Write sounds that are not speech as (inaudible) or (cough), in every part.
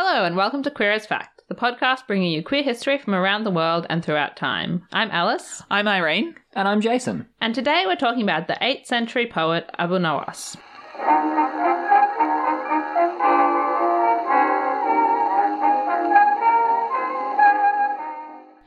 Hello, and welcome to Queer as Fact, the podcast bringing you queer history from around the world and throughout time. I'm Alice, I'm Irene. And I'm Jason. and today we're talking about the 8th century poet Abu Nawas.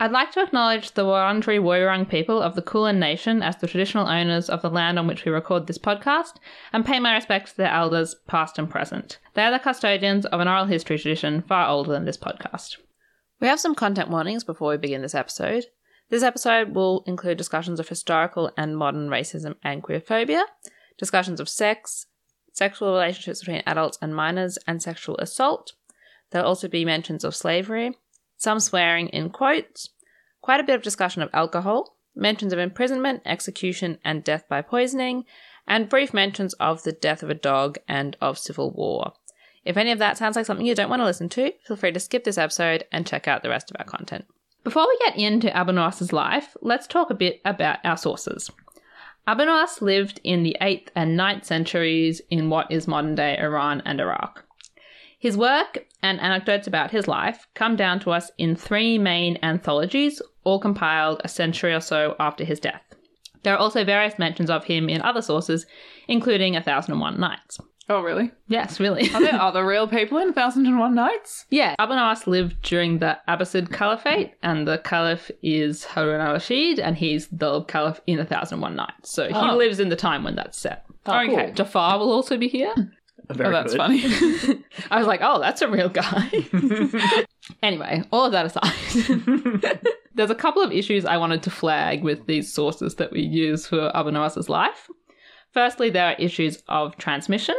I'd like to acknowledge the Wurundjeri Woiwurrung people of the Kulin Nation as the traditional owners of the land on which we record this podcast, and pay my respects to their elders, past and present. They are the custodians of an oral history tradition far older than this podcast. We have some content warnings before we begin this episode. This episode will include discussions of historical and modern racism and queerphobia, discussions of sex, sexual relationships between adults and minors, and sexual assault. There'll also be mentions of slavery, some swearing in quotes, quite a bit of discussion of alcohol, mentions of imprisonment, execution, and death by poisoning, and brief mentions of the death of a dog and of civil war. If any of that sounds like something you don't want to listen to, feel free to skip this episode and check out the rest of our content. Before we get into Abu Nuwas's life, let's talk a bit about our sources. Abu Nuwas lived in the 8th and 9th centuries in what is modern day Iran and Iraq. His work and anecdotes about his life come down to us in three main anthologies, all compiled a century or so after his death. There are also various mentions of him in other sources, including A Thousand and One Nights. Oh, really? Yes, really. Are there (laughs) other real people in Thousand and One Nights? yeah, Abu Nawas lived during the Abbasid Caliphate, and the Caliph is Harun al Rashid, and he's the Caliph in A Thousand and One Nights. So he Oh. lives in the time when that's set. Oh, cool. Okay. Jafar will also be here. Oh, Very oh, that's good. funny. (laughs) (laughs) I was like, oh, that's a real guy. (laughs) anyway, all of that aside, there's a couple of issues I wanted to flag with these sources that we use for Abu life. Firstly, there are issues of transmission.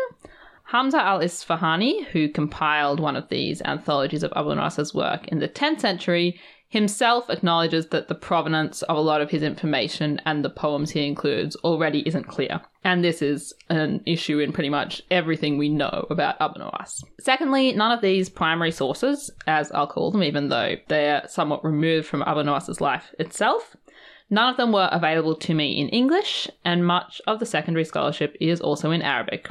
Hamza al Isfahani, who compiled one of these anthologies of Abu work in the 10th century, himself acknowledges that the provenance of a lot of his information and the poems he includes already isn't clear. And this is an issue in pretty much everything we know about Abu Nawas. Secondly, none of these primary sources, as I'll call them, even though they're somewhat removed from Abu Nawas's life itself, None of them were available to me in English, and much of the secondary scholarship is also in Arabic,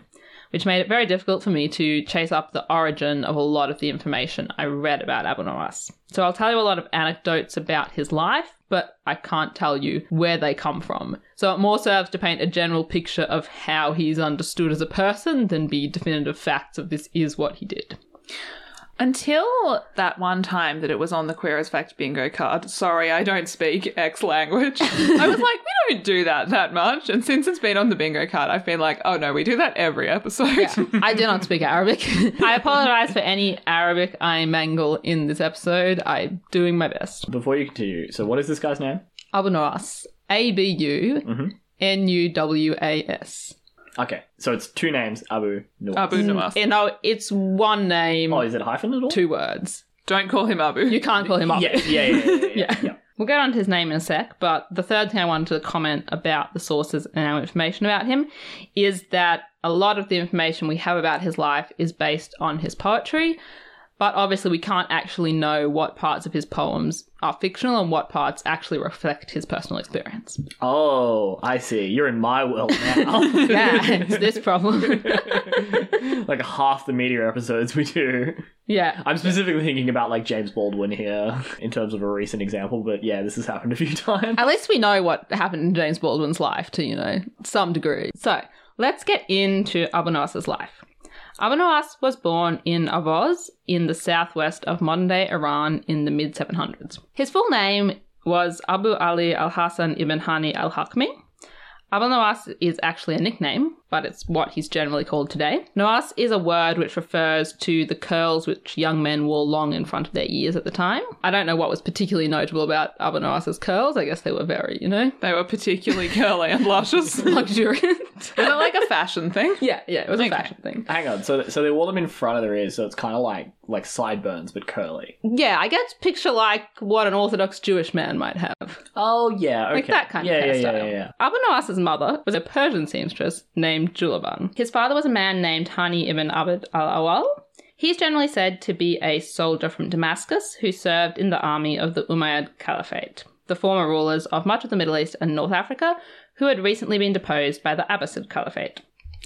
which made it very difficult for me to chase up the origin of a lot of the information I read about Abu Nawas. So I'll tell you a lot of anecdotes about his life, but I can't tell you where they come from. So it more serves to paint a general picture of how he's understood as a person than be definitive facts of this is what he did. Until that one time that it was on the Queer as Fact bingo card. Sorry, I don't speak X language. I was like, we don't do that that much. And since it's been on the bingo card, I've been like, oh no, we do that every episode. I do not speak Arabic. (laughs) I apologize for any Arabic I mangle in this episode. I'm doing my best. Before you continue, so what is this guy's name? Abu Nawas. A B U mm-hmm. N U W A S. Okay, so it's two names, Abu Nuwas. Abu mm, Nawas. You know, it's one name, Oh, is it hyphen at all? two words. Don't call him Abu. You can't call him Abu. Yes, yeah, yeah, yeah, yeah. Yeah. (laughs) yeah. We'll get on to his name in a sec, but the third thing I wanted to comment about the sources and our information about him is that a lot of the information we have about his life is based on his poetry, but obviously we can't actually know what parts of his poems are fictional and what parts actually reflect his personal experience. Oh, I see. You're in my world now. (laughs) Yeah, it's this problem. (laughs) like half the media episodes we do. yeah. I'm specifically thinking about like James Baldwin here in terms of a recent example, but yeah, this has happened a few (laughs) times. At least we know what happened in James Baldwin's life to, you know, some degree. So let's get into Abu life. Abu Nawas was born in Ahvaz in the southwest of modern day Iran in the mid 700s. His full name was Abu Ali al Hassan ibn Hani al Hakmi. Abu Nawas is actually a nickname, but it's what he's generally called today. Noas is a word which refers to the curls which young men wore long in front of their ears at the time. I don't know what was particularly notable about Abu Noas's curls. I guess they were very, you know, They were particularly curly and luscious. (laughs) luxuriant. Is it like a fashion thing? yeah, yeah, it was Okay. a fashion thing. Hang on, so so they wore them in front of their ears, so it's kind of like like sideburns but curly. Yeah, I guess picture like what an Orthodox Jewish man might have. Oh yeah, okay. Like that kind yeah, of hairstyle. yeah, yeah, yeah. Abu Nawas's mother was a Persian seamstress named Julaban. His father was a man named Hani ibn Abd al-Awal. He's generally said to be a soldier from Damascus who served in the army of the Umayyad Caliphate, the former rulers of much of the Middle East and North Africa, who had recently been deposed by the Abbasid Caliphate.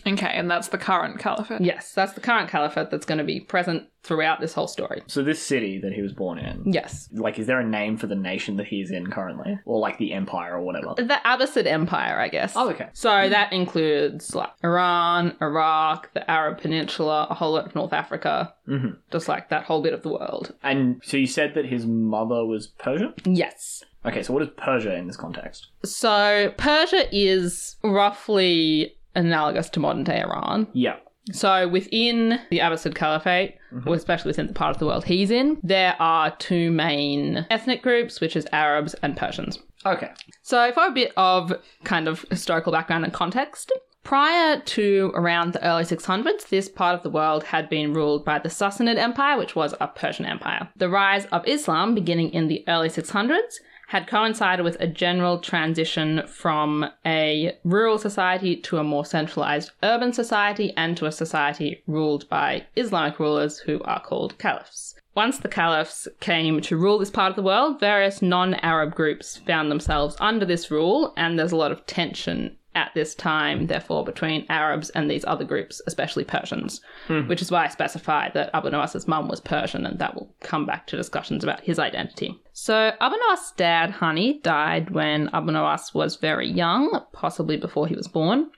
Okay, and that's the current caliphate. Yes, that's the current caliphate that's going to be present throughout this whole story. So this city that he was born in, Yes. like, is there a name for the nation that he's in currently, or like the empire or whatever? The Abbasid Empire, I guess. Oh, okay. So that includes like Iran, Iraq, the Arab Peninsula, a whole lot of North Africa, hmm just like that whole bit of the world. And so you said that his mother was Persian. Yes. Okay, so what is Persia in this context? So Persia is roughly analogous to modern day Iran. Yeah. So within the Abbasid Caliphate, mm-hmm. or especially within the part of the world he's in, there are two main ethnic groups, which is Arabs and Persians. Okay. So, for a bit of kind of historical background and context, prior to around the early 600s, this part of the world had been ruled by the Sassanid Empire, which was a Persian empire. The rise of Islam, beginning in the early 600s, had coincided with a general transition from a rural society to a more centralized urban society and to a society ruled by Islamic rulers who are called caliphs. Once the caliphs came to rule this part of the world, various non Arab groups found themselves under this rule, and there's a lot of tension at this time, therefore, between Arabs and these other groups, especially Persians, hmm. which is why I specify that Abu Nawas's mum was Persian, and that will come back to discussions about his identity. So, Abu Nawas's dad, Hani, died when Abu Nawas was very young, possibly before he was born.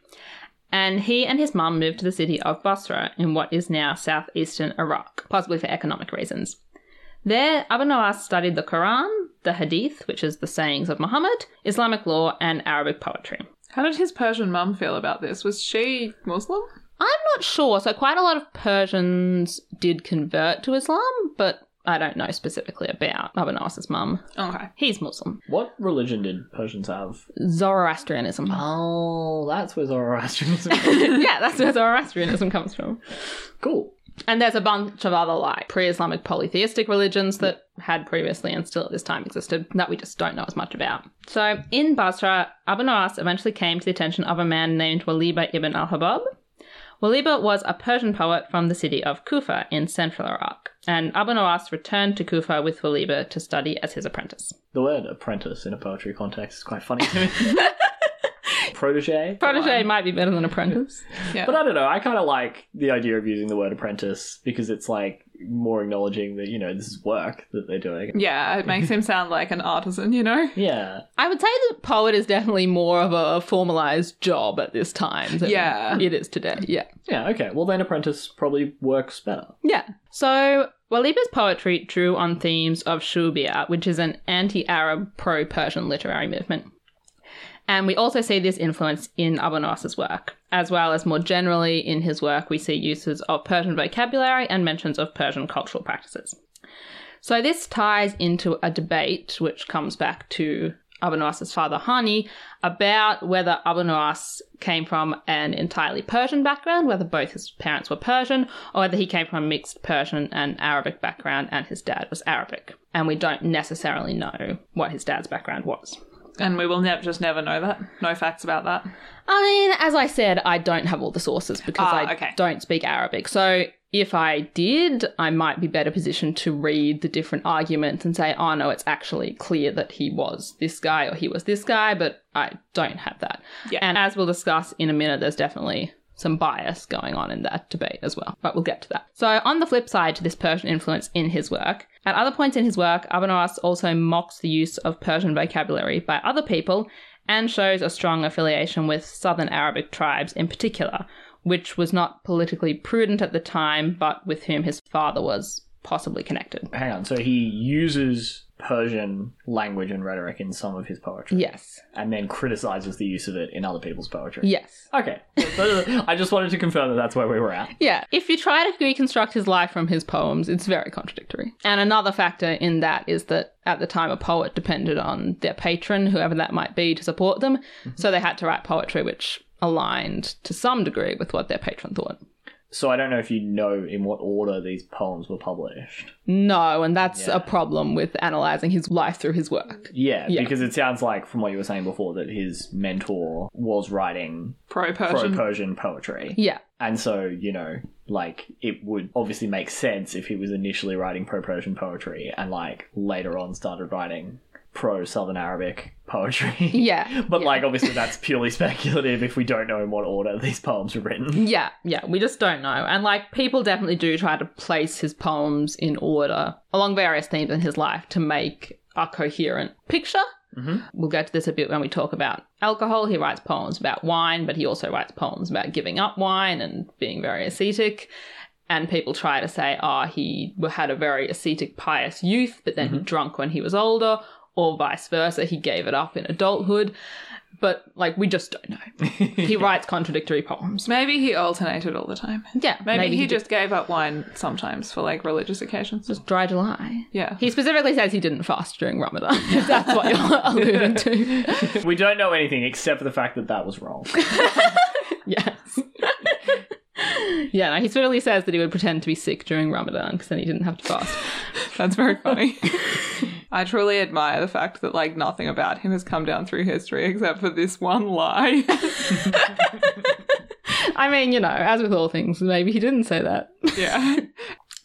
And he and his mum moved to the city of Basra in what is now southeastern Iraq, possibly for economic reasons. There, Abu Nawas studied the Quran, the Hadith, which is the sayings of Muhammad, Islamic law, and Arabic poetry. How did his Persian mum feel about this? Was she Muslim? I'm not sure. So, quite a lot of Persians did convert to Islam, but I don't know specifically about Abu mum. Okay. He's Muslim. What religion did Persians have? Zoroastrianism. Oh, that's where Zoroastrianism. (laughs) yeah, that's where Zoroastrianism comes from. cool. And there's a bunch of other like pre-Islamic polytheistic religions that had previously and still at this time existed that we just don't know as much about. So in Basra, Abu Nawas eventually came to the attention of a man named Waliba ibn al-Habab. Waliba was a Persian poet from the city of Kufa in central Iraq, and Abu Nawas returned to Kufa with Waliba to study as his apprentice. The word apprentice in a poetry context is quite funny to me. (laughs) Protege. Protege might be better than apprentice. (laughs) Yeah. But I don't know. I kind of like the idea of using the word apprentice because it's like more acknowledging that you know this is work that they're doing. yeah, it makes him sound like an artisan, you know? Yeah. I would say that poet is definitely more of a formalized job at this time than Yeah. it is today. Yeah. Yeah. Okay. Well, then apprentice probably works better. Yeah. So Waliba's poetry drew on themes of Shubia, which is an anti-Arab, pro-Persian literary movement. And we also see this influence in Nawas's work, as well as more generally in his work, we see uses of Persian vocabulary and mentions of Persian cultural practices. So this ties into a debate which comes back to Nawas's father Hani about whether Nawas came from an entirely Persian background, whether both his parents were Persian, or whether he came from a mixed Persian and Arabic background and his dad was Arabic. And we don't necessarily know what his dad's background was. And we will ne- just never know that. No facts about that. I mean, as I said, I don't have all the sources because Ah, I okay. don't speak Arabic. So if I did, I might be better positioned to read the different arguments and say, oh no, it's actually clear that he was this guy or he was this guy, but I don't have that. Yeah. And as we'll discuss in a minute, there's definitely some bias going on in that debate as well, but we'll get to that. So, on the flip side to this Persian influence in his work, at other points in his work, Abu Nawas also mocks the use of Persian vocabulary by other people and shows a strong affiliation with southern Arabic tribes in particular, which was not politically prudent at the time, but with whom his father was possibly connected. Hang on. So he uses Persian language and rhetoric in some of his poetry, Yes. and then criticizes the use of it in other people's poetry. Yes. Okay. (laughs) I just wanted to confirm that that's where we were at. Yeah, if you try to reconstruct his life from his poems, it's very contradictory. And another factor in that is that at the time, a poet depended on their patron, whoever that might be, to support them. Mm-hmm. So they had to write poetry which aligned to some degree with what their patron thought. So I don't know if you know in what order these poems were published. No, and that's Yeah. a problem with analyzing his life through his work. Yeah, Yeah. because it sounds like from what you were saying before that his mentor was writing Pro Persian. pro-Persian poetry. Yeah. And so, you know, like it would obviously make sense if he was initially writing pro Persian poetry and like later on started writing pro Southern Arabic poetry. (laughs) Yeah. (laughs) But yeah. like obviously that's purely (laughs) speculative if we don't know in what order these poems were written. Yeah, yeah, we just don't know. And like people definitely do try to place his poems in order along various themes in his life to make a coherent picture. Mhm. We'll get to this a bit when we talk about alcohol. He writes poems about wine, but he also writes poems about giving up wine and being very ascetic. And people try to say, oh, he had a very ascetic, pious youth, but then he drunk when he was older, or vice versa. He gave it up in adulthood. But like, we just don't know. he (laughs) writes contradictory poems. Maybe he alternated all the time. Yeah, Maybe, he, did- just gave up wine sometimes for like religious occasions. just dry July. Yeah. He specifically says he didn't fast during Ramadan. (laughs) if that's what you're (laughs) alluding to. we don't know anything except for the fact that that was wrong. yes. Yeah, no, he specifically says that he would pretend to be sick during Ramadan because then he didn't have to fast. (laughs) That's very funny. I truly admire the fact that like nothing about him has come down through history except for this one lie. (laughs) I mean, you know, as with all things, maybe he didn't say that. yeah.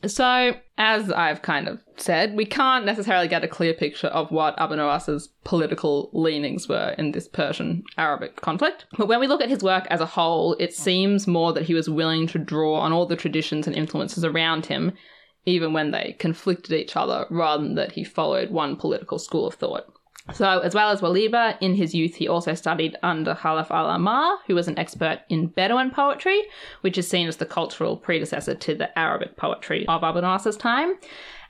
So, as I've kind of said, we can't necessarily get a clear picture of what Abu Nuwas's political leanings were in this Persian Arabic conflict. But when we look at his work as a whole, it seems more that he was willing to draw on all the traditions and influences around him, even when they conflicted each other, rather than that he followed one political school of thought. So, as well as Waliba, in his youth, he also studied under Khalaf al Ahmar, who was an expert in Bedouin poetry, which is seen as the cultural predecessor to the Arabic poetry of Abu Nuwas's time.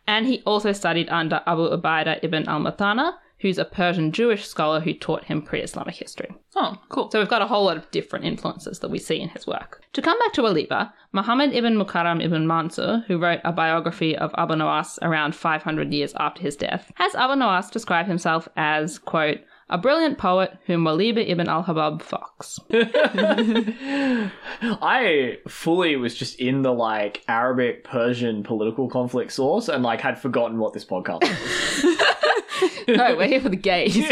And he also studied under Abu Ubaidah ibn al Muthanna, who's a Persian Jewish scholar who taught him pre Islamic history. Oh, cool. So we've got a whole lot of different influences that we see in his work. To come back to Waliba, Muhammad ibn Mukarram ibn Manzur, who wrote a biography of Abu Nawas around 500 years after his death, has Abu Nawas describe himself as, quote, a brilliant poet whom Waliba ibn al-Habab fucks. (laughs) I fully was just in the like Arabic Persian political conflict source and like had forgotten what this podcast was. (laughs) no, we're here for the gays. (laughs)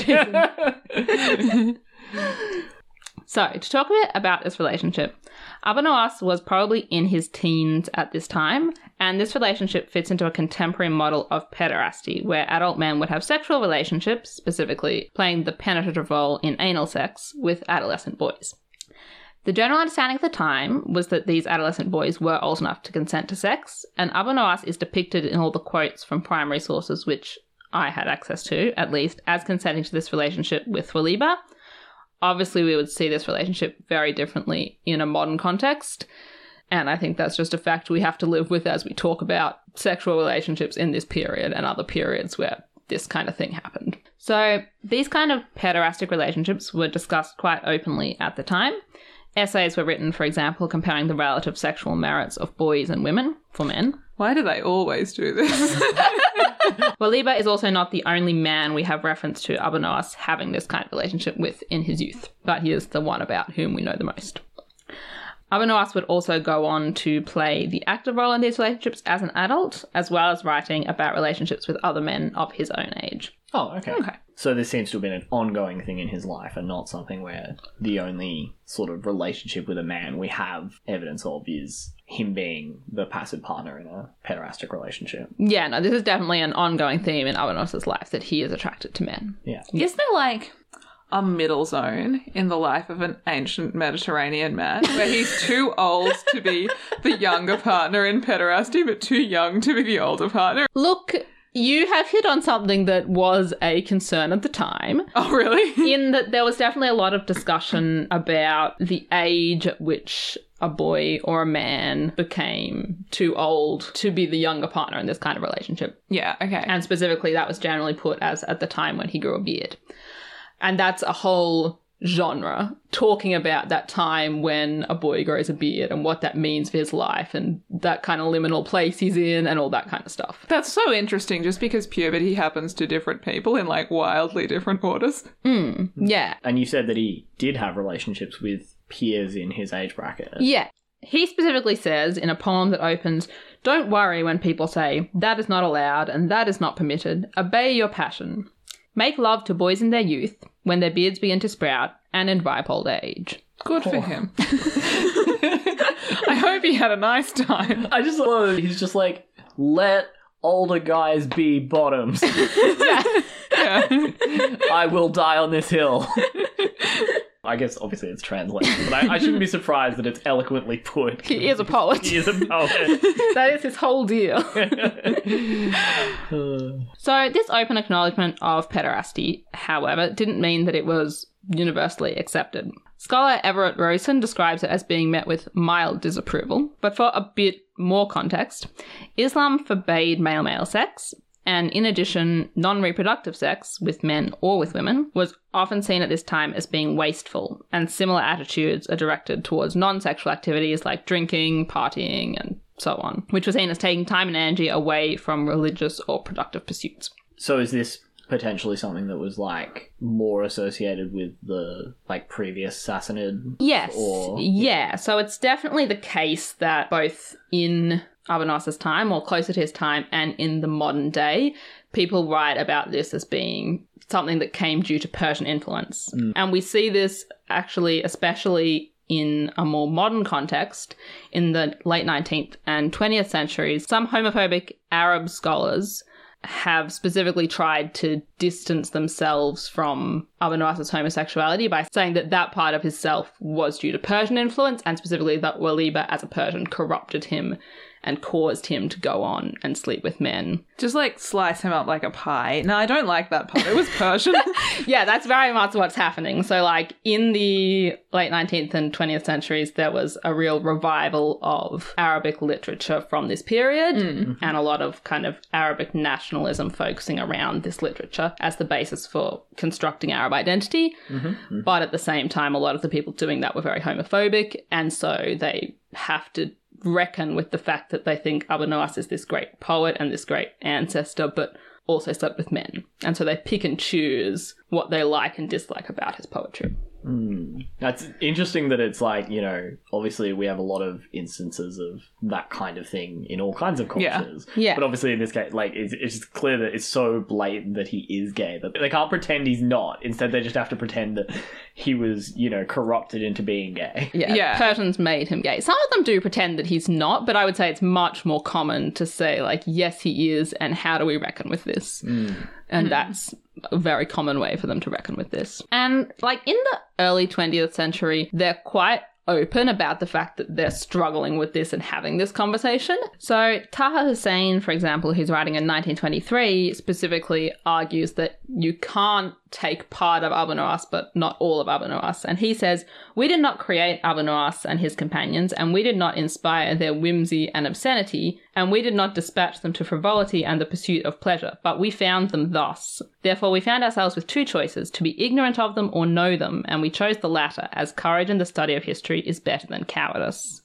so, to talk a bit about this relationship, Abu Nawas was probably in his teens at this time, and this relationship fits into a contemporary model of pederasty, where adult men would have sexual relationships, specifically playing the penetrative role in anal sex, with adolescent boys. The general understanding at the time was that these adolescent boys were old enough to consent to sex, and Abu Nawas is depicted in all the quotes from primary sources, which I had access to, at least, as consenting to this relationship with Waliba. Obviously, we would see this relationship very differently in a modern context, and I think that's just a fact we have to live with as we talk about sexual relationships in this period and other periods where this kind of thing happened. So, these kind of pederastic relationships were discussed quite openly at the time. Essays were written, for example, comparing the relative sexual merits of boys and women for men. Why do they always do this? (laughs) Waliba is also not the only man we have reference to Abu having this kind of relationship with in his youth, but he is the one about whom we know the most. Abu Nawas would also go on to play the active role in these relationships as an adult, as well as writing about relationships with other men of his own age. Oh, okay. Okay. So this seems to have been an ongoing thing in his life and not something where the only sort of relationship with a man we have evidence of is him being the passive partner in a pederastic relationship. Yeah, no, this is definitely an ongoing theme in Abu Nawas's life that he is attracted to men. Yeah. Is there like a middle zone in the life of an ancient Mediterranean man where he's too old to be the younger partner in pederasty, but too young to be the older partner? Look, you have hit on something that was a concern at the time. Oh, really? in that there was definitely a lot of discussion about the age at which a boy or a man became too old to be the younger partner in this kind of relationship. yeah, okay. And specifically, that was generally put as at the time when he grew a beard. And that's a whole genre talking about that time when a boy grows a beard and what that means for his life and that kind of liminal place he's in and all that kind of stuff. That's so interesting just because puberty happens to different people in like wildly different orders. Mm, yeah. And you said that he did have relationships with peers in his age bracket. Yeah. He specifically says in a poem that opens, Don't worry when people say, that is not allowed and that is not permitted. Obey your passion. Make love to boys in their youth, when their beards begin to sprout, and in ripe old age. Good for oh. him. (laughs) I hope he had a nice time. I just love he's just like, let older guys be bottoms. (laughs) Yeah. (laughs) I will die on this hill. I guess obviously it's translated, but I, I shouldn't be surprised that it's eloquently put. He is a poet. (laughs) He is a poet. (laughs) that is his whole deal. (laughs) So, this open acknowledgement of pederasty, however, didn't mean that it was universally accepted. Scholar Everett Rowson describes it as being met with mild disapproval, but for a bit more context, Islam forbade male male sex, and in addition, non reproductive sex, with men or with women, was often seen at this time as being wasteful, and similar attitudes are directed towards non sexual activities like drinking, partying, and so on, which was seen as taking time and energy away from religious or productive pursuits. so is this potentially something that was like more associated with the like previous Sassanid? Yes. Or yeah. So it's definitely the case that both in Abu Nawas's time or closer to his time and in the modern day, people write about this as being something that came due to Persian influence. Mm. And we see this actually, especially in a more modern context, in the late 19th and 20th centuries, some homophobic Arab scholars have specifically tried to distance themselves from Abu Nuwas's homosexuality by saying that that part of his self was due to Persian influence, and specifically that Waliba as a Persian corrupted him and caused him to go on and sleep with men. Just like slice him up like a pie. No, I don't like that part. It was Persian. (laughs) (laughs) Yeah, that's very much what's happening. So, like, in the late 19th and 20th centuries, there was a real revival of Arabic literature from this period hmm. mm-hmm. and a lot of kind of Arabic nationalism focusing around this literature as the basis for constructing Arab identity. Mm-hmm. Mm-hmm. But at the same time, a lot of the people doing that were very homophobic, and so they have to reckon with the fact that they think Abu Nuwas is this great poet and this great ancestor, but also slept with men. And so they pick and choose what they like and dislike about his poetry. Mm. That's interesting that it's like, you know, obviously we have a lot of instances of that kind of thing in all kinds of cultures. Yeah. yeah. But obviously in this case, like, it's, it's just clear that it's so blatant that he is gay that they can't pretend he's not. Instead, they just have to pretend that he was, you know, corrupted into being gay. (laughs) Yeah, Yeah. Persians made him gay. Some of them do pretend that he's not, but I would say it's much more common to say, like, yes, he is, and how do we reckon with this? Mm. And hmm. that's a very common way for them to reckon with this. And, like, in the early 20th century, they're quite open about the fact that they're struggling with this and having this conversation. So, Taha Hussein, for example, who's writing in 1923, specifically argues that you can't take part of Abu but not all of Abu. And he says, We did not create Abu and his companions, and we did not inspire their whimsy and obscenity, and we did not dispatch them to frivolity and the pursuit of pleasure, but we found them thus. Therefore, we found ourselves with two choices to be ignorant of them or know them, and we chose the latter, as courage in the study of history is better than cowardice.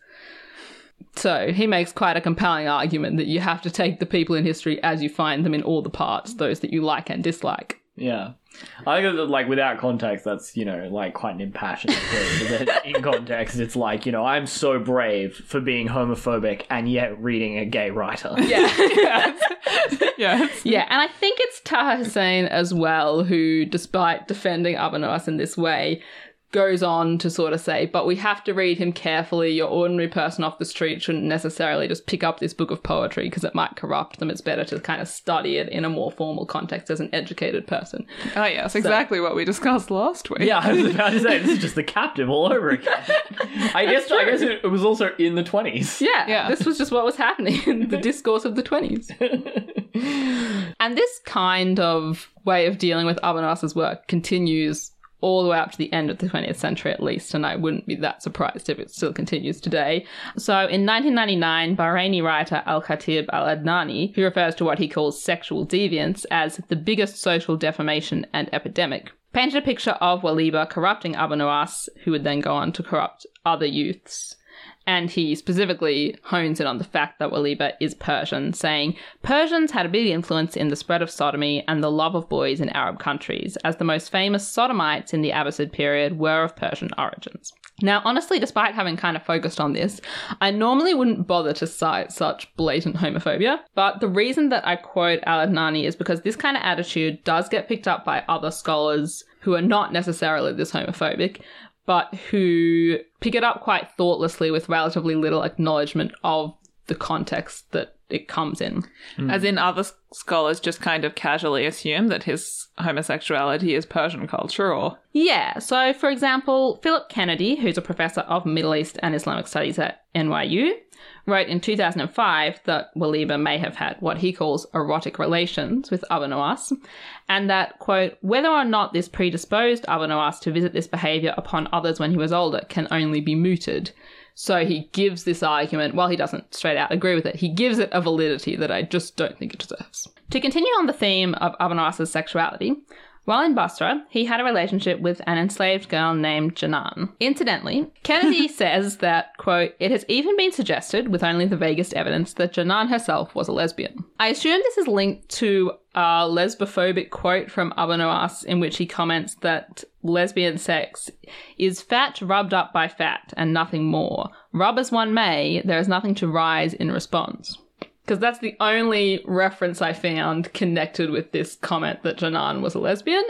So he makes quite a compelling argument that you have to take the people in history as you find them in all the parts, those that you like and dislike. Yeah. I think that, like, without context, that's, you know, like, quite an impassioned plea. But then (laughs) in context, it's like, you know, I'm so brave for being homophobic and yet reading a gay writer. Yeah. (laughs) (laughs) yes. yes. Yeah, and I think it's Taha Hussein as well who, despite defending Abu Nuwas in this way, goes on to sort of say, but we have to read him carefully. Your ordinary person off the street shouldn't necessarily just pick up this book of poetry because it might corrupt them. It's better to kind of study it in a more formal context as an educated person. Oh, yes. Exactly what we discussed last week. Yeah, I was about to say this is (laughs) just the captive all over again. (laughs) I guess I guess it, it was also in the twenties. Yeah, Yeah. this was just what was happening in the discourse of the 20s. (laughs) and this kind of way of dealing with Abu work continues all the way up to the end of the 20th century at least, and I wouldn't be that surprised if it still continues today. So in 1999, Bahraini writer Al Khatib Al Adnani, who refers to what he calls sexual deviance as the biggest social defamation and epidemic, painted a picture of Waliba corrupting Abu Nuwas, who would then go on to corrupt other youths. And he specifically hones in on the fact that Waliba is Persian, saying Persians had a big influence in the spread of sodomy and the love of boys in Arab countries, as the most famous sodomites in the Abbasid period were of Persian origins. Now, honestly, despite having kind of focused on this, I normally wouldn't bother to cite such blatant homophobia, but the reason that I quote Al Adnani is because this kind of attitude does get picked up by other scholars who are not necessarily this homophobic, but who pick it up quite thoughtlessly with relatively little acknowledgement of the context that it comes in. Hmm. As in, other scholars just kind of casually assume that his homosexuality is Persian culture, or Yeah, so for example, Philip Kennedy, who's a professor of Middle East and Islamic Studies at NYU, wrote in 2005 that Waliba may have had what he calls erotic relations with Abu and that, quote, whether or not this predisposed Abu to visit this behaviour upon others when he was older can only be mooted. So he gives this argument, while he doesn't straight out agree with it, he gives it a validity that I just don't think it deserves. To continue on the theme of Abu sexuality, while in Basra, he had a relationship with an enslaved girl named Janan. Incidentally, Kennedy (laughs) says that, quote, it has even been suggested, with only the vaguest evidence, that Janan herself was a lesbian. I assume this is linked to a lesbophobic quote from Abu Nawas in which he comments that lesbian sex is fat rubbed up by fat and nothing more. Rub as one may, there is nothing to rise in response. Because that's the only reference I found connected with this comment that Janan was a lesbian.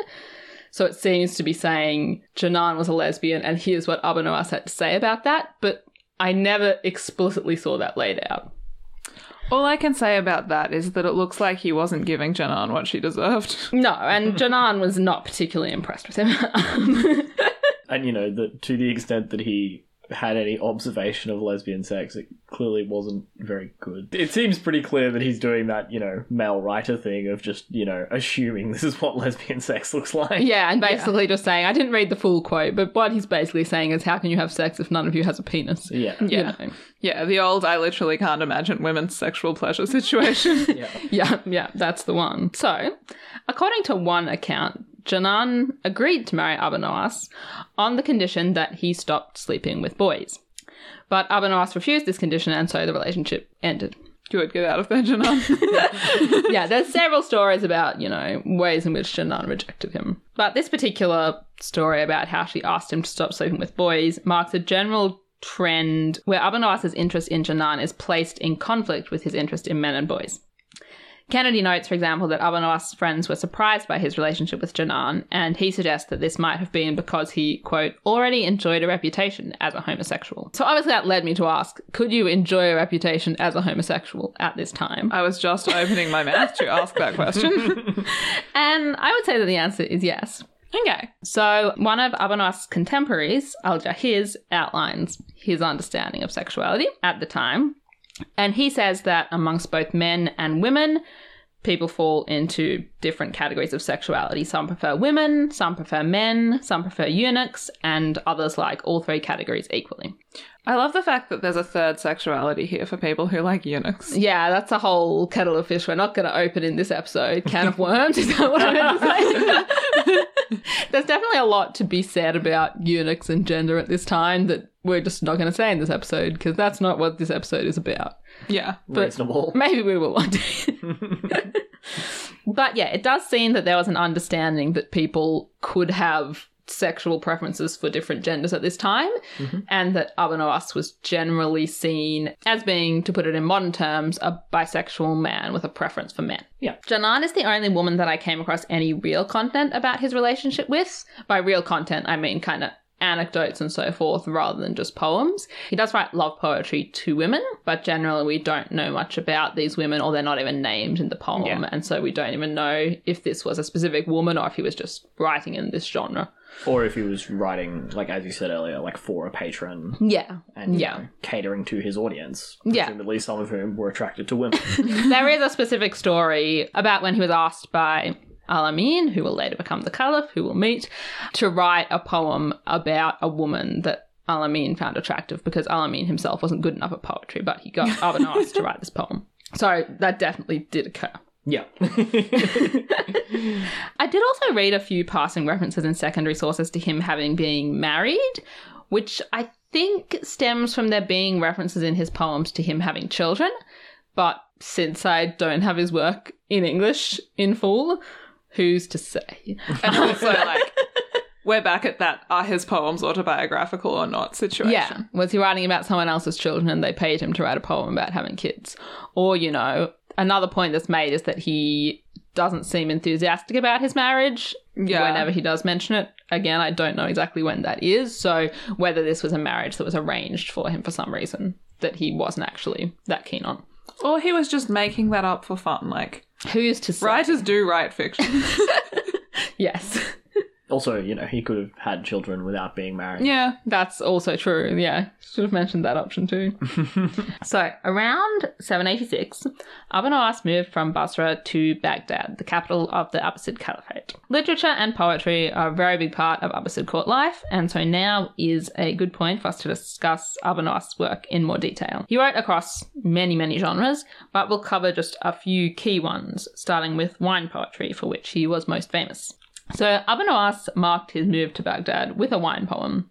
So it seems to be saying Janan was a lesbian, and here's what Abu Nawas had to say about that, but I never explicitly saw that laid out. all I can say about that is that it looks like he wasn't giving Janan what she deserved. (laughs) No, and Janan was not particularly impressed with him. (laughs) And you know, that to the extent that he had any observation of lesbian sex, it clearly wasn't very good. It seems pretty clear that he's doing that, you know, male writer thing of just, you know, assuming (laughs) this is what lesbian sex looks like. yeah, and basically just saying, I didn't read the full quote, but what he's basically saying is, how can you have sex if none of you has a penis? Yeah. You Yeah. know. Yeah, the old I literally can't imagine women's sexual pleasure situation. (laughs) Yeah. Yeah, yeah, that's the one. So, according to one account, Janan agreed to marry Abu Nawas on the condition that he stopped sleeping with boys. But Abu Nawas refused this condition, and so the relationship ended. Good, get out of there, Janan. (laughs) yeah, there's several stories about, you know, ways in which Janan rejected him. But this particular story about how she asked him to stop sleeping with boys marks a general trend where Abu interest in Janan is placed in conflict with his interest in men and boys. Kennedy notes, for example, that Abu Nawas's friends were surprised by his relationship with Janan, and he suggests that this might have been because he, quote, already enjoyed a reputation as a homosexual. So obviously that led me to ask, could you enjoy a reputation as a homosexual at this time? I was just opening my mouth to ask that question. (laughs) And I would say that the answer is yes. okay. So, one of Nawas's contemporaries, Al Jahiz, outlines his understanding of sexuality at the time. And he says that amongst both men and women, people fall into different categories of sexuality. Some prefer women, some prefer men, some prefer eunuchs, and others like all three categories equally. I love the fact that there's a third sexuality here for people who like eunuchs. Yeah, that's a whole kettle of fish we're not going to open in this episode. Can of worms, is that what I meant to say? (laughs) There's definitely a lot to be said about eunuchs and gender at this time that we're just not going to say in this episode because that's not what this episode is about. Yeah. Reasonable. (laughs) Maybe we will one day. (laughs) but yeah, it does seem that there was an understanding that people could have sexual preferences for different genders at this time, mm-hmm. and that Abu Nawas was generally seen as being, to put it in modern terms, a bisexual man with a preference for men. Yeah. Janan is the only woman that I came across any real content about his relationship with. By real content, I mean kind of anecdotes and so forth rather than just poems. He does write love poetry to women, but generally we don't know much about these women or they're not even named in the poem. Yeah. And so we don't even know if this was a specific woman or if he was just writing in this genre. Or if he was writing, like as you said earlier, like for a patron Yeah. and Yeah. know, catering to his audience. Yeah. Presumably some of whom were attracted to women. (laughs) there is a specific story about when he was asked by Al Amin, who will later become the Caliph, who will meet, to write a poem about a woman that Al Amin found attractive because Al Amin himself wasn't good enough at poetry, but he got (laughs) Abu Nawas to write this poem. So that definitely did occur. Yeah. (laughs) I did also read a few passing references in secondary sources to him having been married, which I think stems from there being references in his poems to him having children. But since I don't have his work in English in full, who's to say? And also, like, (laughs) we're back at that are his poems autobiographical or not situation. Yeah. Was he writing about someone else's children and they paid him to write a poem about having kids? Or, you know, another point that's made is that he doesn't seem enthusiastic about his marriage Yeah. whenever he does mention it. Again, I don't know exactly when that is. So, whether this was a marriage that was arranged for him for some reason that he wasn't actually that keen on. Or he was just making that up for fun. Like, Who's to say? writers do write fiction. (laughs) (laughs) Yes. Also, you know, he could have had children without being married. yeah. That's also true. Yeah, should have mentioned that option too. (laughs) so, around 786, Abu Nuwas moved from Basra to Baghdad, the capital of the Abbasid Caliphate. Literature and poetry are a very big part of Abbasid court life, and so now is a good point for us to discuss Abu Nuwas' work in more detail. He wrote across many, many genres, but we'll cover just a few key ones, starting with wine poetry, for which he was most famous. So Abu Nuwas marked his move to Baghdad with a wine poem,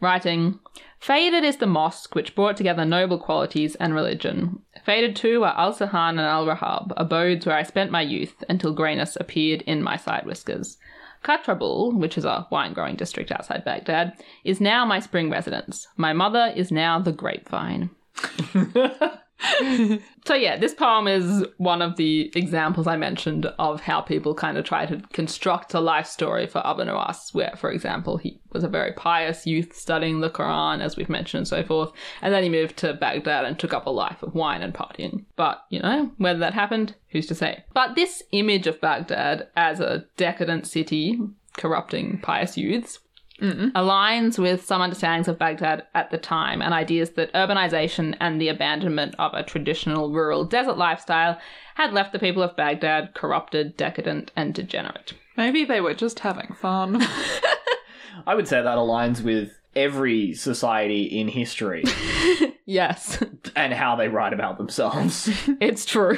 writing, Faded is the mosque which brought together noble qualities and religion. Faded too are Al Sahan and Al Rahab, abodes where I spent my youth until greyness appeared in my side whiskers. Katrabul, which is a wine growing district outside Baghdad, is now my spring residence. My mother is now the grapevine. (laughs) (laughs) So yeah, this poem is one of the examples I mentioned of how people kind of try to construct a life story for Abu Nuwas, where, for example, he was a very pious youth studying the Quran, as we've mentioned, and so forth, and then he moved to Baghdad and took up a life of wine and partying. But, you know, whether that happened, who's to say? But this image of Baghdad as a decadent city corrupting pious youths Mm-hmm. aligns with some understandings of Baghdad at the time and ideas that urbanization and the abandonment of a traditional rural desert lifestyle had left the people of Baghdad corrupted, decadent, and degenerate. Maybe they were just having fun. (laughs) I would say that aligns with every society in history (laughs) Yes, and how they write about themselves. (laughs) it's true.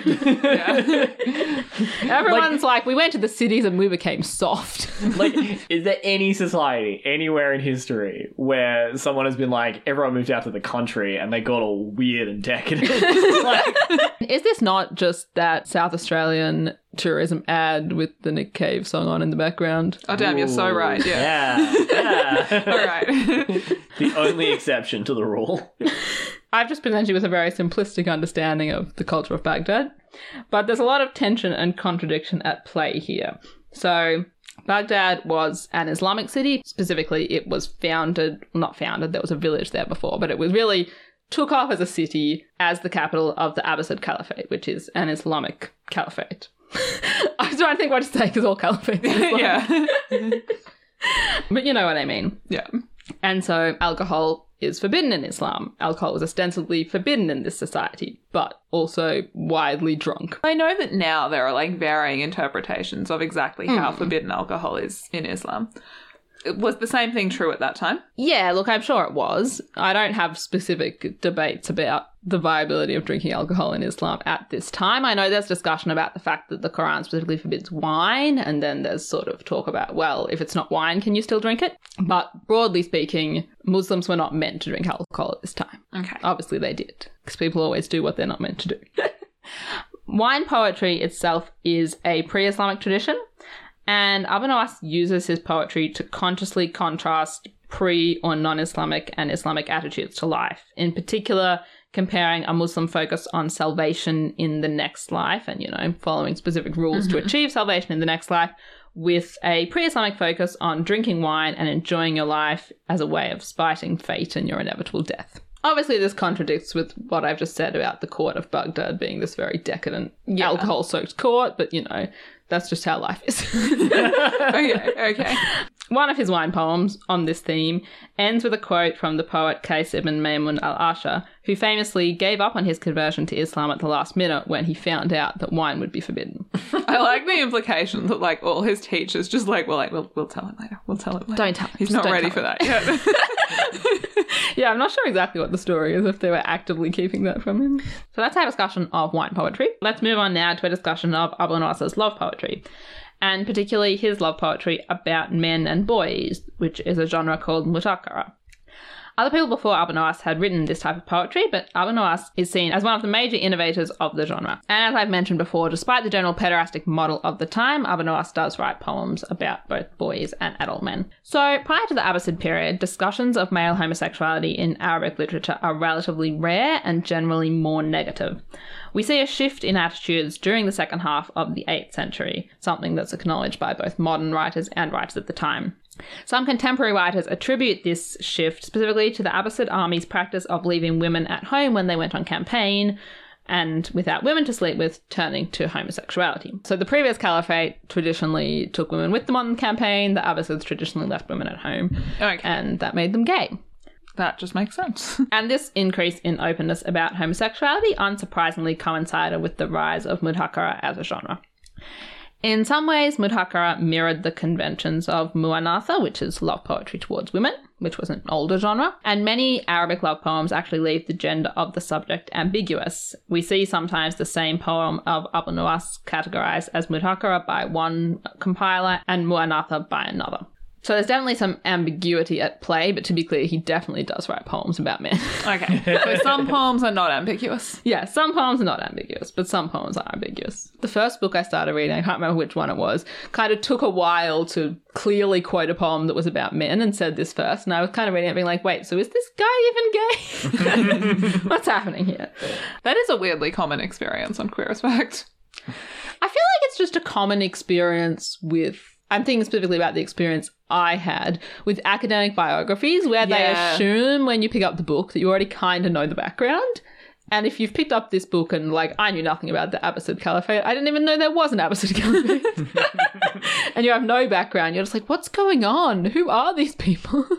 Everyone's like, we went to the cities and we became soft. (laughs) like, is there any society anywhere in history where someone has been like, everyone moved out to the country and they got all weird and decadent? (laughs) like, Is this not just that South Australian tourism ad with the Nick Cave song on in the background? Oh, damn, you're so right. Yeah. Yeah. (laughs) yeah. All right. (laughs) the only exception to the rule. I've just presented you with a very simplistic understanding of the culture of Baghdad, but there's a lot of tension and contradiction at play here. So, Baghdad was an Islamic city. Specifically, it was founded, not founded, there was a village there before, but it was really took off as a city as the capital of the Abbasid Caliphate, which is an Islamic caliphate. (laughs) I was trying to think what to say because all caliphates are Islamic. (laughs) yeah. (laughs) But you know what I mean. Yeah. And so alcohol is forbidden in Islam. Alcohol was ostensibly forbidden in this society, but also widely drunk. I know that now there are like varying interpretations of exactly how hmm. forbidden alcohol is in Islam. Was the same thing true at that time? Yeah, look, I'm sure it was. I don't have specific debates about the viability of drinking alcohol in Islam at this time. I know there's discussion about the fact that the Quran specifically forbids wine, and then there's sort of talk about, well, if it's not wine, can you still drink it? But broadly speaking, Muslims were not meant to drink alcohol at this time. Okay. Obviously, they did, because people always do what they're not meant to do. (laughs) Wine poetry itself is a pre Islamic tradition, and Abu Nuwas uses his poetry to consciously contrast pre or non Islamic and Islamic attitudes to life. In particular, comparing a Muslim focus on salvation in the next life and, you know, following specific rules to mm-hmm. achieve salvation in the next life with a pre Islamic focus on drinking wine and enjoying your life as a way of spiting fate and your inevitable death. Obviously, this contradicts with what I've just said about the court of Baghdad being this very decadent, Yeah. alcohol soaked court, but you know, that's just how life is. (laughs) (laughs) okay. Okay. One of his wine poems on this theme ends with a quote from the poet Qais ibn Maymun al Asha, who famously gave up on his conversion to Islam at the last minute when he found out that wine would be forbidden. (laughs) I like the implication that like all his teachers just like well like we'll we'll tell him later. We'll tell him later. Don't tell him. He's Just not ready for him. that yet. (laughs) Yeah, I'm not sure exactly what the story is if they were actively keeping that from him. So that's our discussion of wine poetry. Let's move on now to a discussion of Abu Nuwas's love poetry, and particularly his love poetry about men and boys, which is a genre called mudhakara. Other people before Abu Nuwas had written this type of poetry, but Abu Nuwas is seen as one of the major innovators of the genre. And as I've mentioned before, despite the general pederastic model of the time, Abu Nuwas does write poems about both boys and adult men. So prior to the Abbasid period, discussions of male homosexuality in Arabic literature are relatively rare and generally more negative. We see a shift in attitudes during the second half of the 8th century, something that's acknowledged by both modern writers and writers at the time. Some contemporary writers attribute this shift specifically to the Abbasid army's practice of leaving women at home when they went on campaign, and without women to sleep with, turning to homosexuality. So the previous caliphate traditionally took women with them on the campaign, the Abbasids traditionally left women at home, Okay. and that made them gay. that just makes sense. (laughs) And this increase in openness about homosexuality unsurprisingly coincided with the rise of mudhakara as a genre. In some ways, mudhakara mirrored the conventions of muanatha, which is love poetry towards women, which was an older genre, and many Arabic love poems actually leave the gender of the subject ambiguous. We see sometimes the same poem of Abu Nuwas categorized as mudhakara by one compiler and muanatha by another. So there's definitely some ambiguity at play, but to be clear, he definitely does write poems about men. (laughs) okay. So some (laughs) poems are not ambiguous. Yeah, some poems are not ambiguous, but some poems are ambiguous. The first book I started reading, I can't remember which one it was, kind of took a while to clearly quote a poem that was about men and said this first. And I was kind of reading it being like, wait, so is this guy even gay? (laughs) What's happening here? That is a weirdly common experience on Queer Fact. I feel like it's just a common experience with. I'm thinking specifically about the experience I had with academic biographies where they assume when you pick up the book that you already kind of know the background. And if you've picked up this book and, like, I knew nothing about the Abbasid Caliphate, I didn't even know there was an Abbasid (laughs) Caliphate. (laughs) and you have no background, you're just like, what's going on? Who are these people? (laughs)